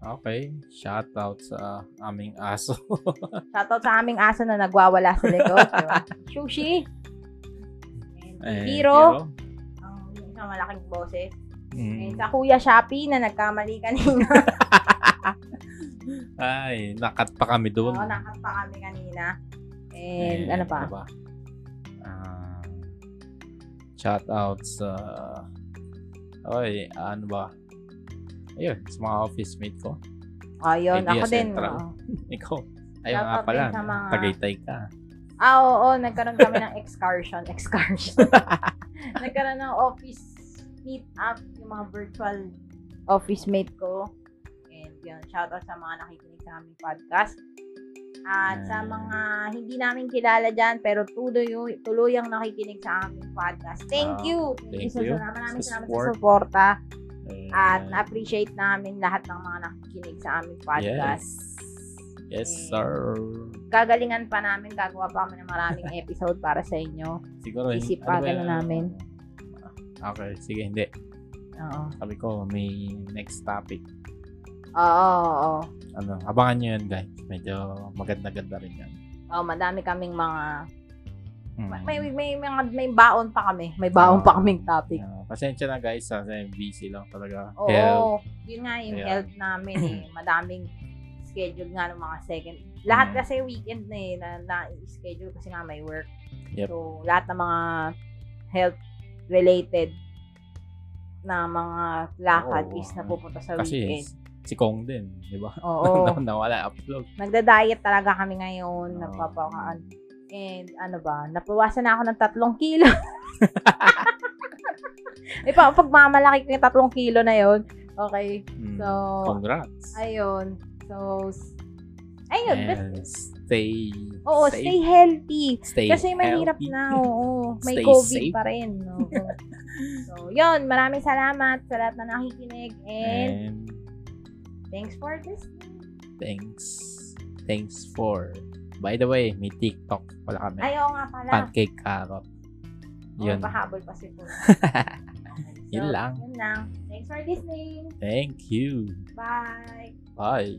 Speaker 2: Okay. Shout out sa aming aso.
Speaker 1: Shoutout sa aming aso na nagwawala sa diba? Sushi. And, Hero. Ang isang malaking boses. And
Speaker 2: Mm.
Speaker 1: sa Kuya Shopee na nagkamali kanina.
Speaker 2: Ay, nakat pa kami doon.
Speaker 1: Oo, nakat pa kami kanina. And, ano pa?
Speaker 2: ba? Ah, shout out sa Oy, ano ba? Ayun, sa mga office mate ko.
Speaker 1: Ayun,
Speaker 2: Idea
Speaker 1: ako din. Oo.
Speaker 2: Ikaw. Ayun nga pala.
Speaker 1: mga-
Speaker 2: Tagaytay ka.
Speaker 1: Ah, oo, nagkaroon kami ng excursion. Excursion. nagkaroon ng office meet up, yung mga virtual office mate ko. And yun, shout out sa mga nakikinig sa aming podcast. At sa mga hindi namin kilala dyan, pero tuloy, tuluyang nakikinig sa aming podcast. Thank
Speaker 2: Ah,
Speaker 1: you! Thank,
Speaker 2: thank
Speaker 1: you salamat sa
Speaker 2: support.
Speaker 1: suporta. At na-appreciate namin lahat ng mga nakikinig sa aming podcast.
Speaker 2: Yes. Yes, sir.
Speaker 1: Gagalingan pa namin, gagawa pa kami ng maraming episode para sa inyo.
Speaker 2: Siguro, ano ba
Speaker 1: na
Speaker 2: yan?
Speaker 1: namin.
Speaker 2: Okay, sige, hindi.
Speaker 1: Oo.
Speaker 2: Sabi ko, may next topic.
Speaker 1: Oo, oo, oo.
Speaker 2: Ano, abangan nyo yun, guys. Medyo maganda-ganda rin yan.
Speaker 1: Oh, madami kaming mga
Speaker 2: Hmm.
Speaker 1: may may may, may baon pa kami. May baon pa
Speaker 2: Ah.
Speaker 1: kaming topic.
Speaker 2: Ah, pasensya na guys, kasi busy lang talaga.
Speaker 1: Oo,
Speaker 2: Health.
Speaker 1: yun nga yung
Speaker 2: Kaya-
Speaker 1: health namin eh. Madaming schedule nga ng mga second. Lahat
Speaker 2: Mm.
Speaker 1: kasi weekend na eh, na, na-schedule kasi nga may work.
Speaker 2: Yep.
Speaker 1: So, lahat ng mga health related na mga lakad
Speaker 2: Oo.
Speaker 1: is napupunta sa
Speaker 2: Kasi
Speaker 1: weekend.
Speaker 2: si Kong din, di ba?
Speaker 1: Oo.
Speaker 2: Nawala upload.
Speaker 1: Nagda-diet talaga kami ngayon.
Speaker 2: Oo.
Speaker 1: Nagpapakaan. And ano ba, napawasan na ako ng tatlong kilo. eh, pa, pagmamalaki ko yung tatlong kilo na yon Okay.
Speaker 2: Hmm.
Speaker 1: So,
Speaker 2: Congrats.
Speaker 1: ayun. So, ayun. but-
Speaker 2: And stay
Speaker 1: oo,
Speaker 2: safe.
Speaker 1: stay healthy.
Speaker 2: Stay
Speaker 1: Kasi mahirap
Speaker 2: healthy.
Speaker 1: na, oo. May
Speaker 2: Stay
Speaker 1: COVID
Speaker 2: safe.
Speaker 1: pa rin. Oo. so, yun. Maraming salamat sa lahat na nakikinig. And,
Speaker 2: And
Speaker 1: thanks for this.
Speaker 2: thanks. Thanks for By the way, may TikTok pala kami.
Speaker 1: Ayaw nga pala.
Speaker 2: Pancake carrot.
Speaker 1: Oh,
Speaker 2: Yun.
Speaker 1: pahabol pa si Puro. Okay,
Speaker 2: Yun lang.
Speaker 1: Yun lang. Thanks for listening.
Speaker 2: Thank you.
Speaker 1: Bye.
Speaker 2: Bye.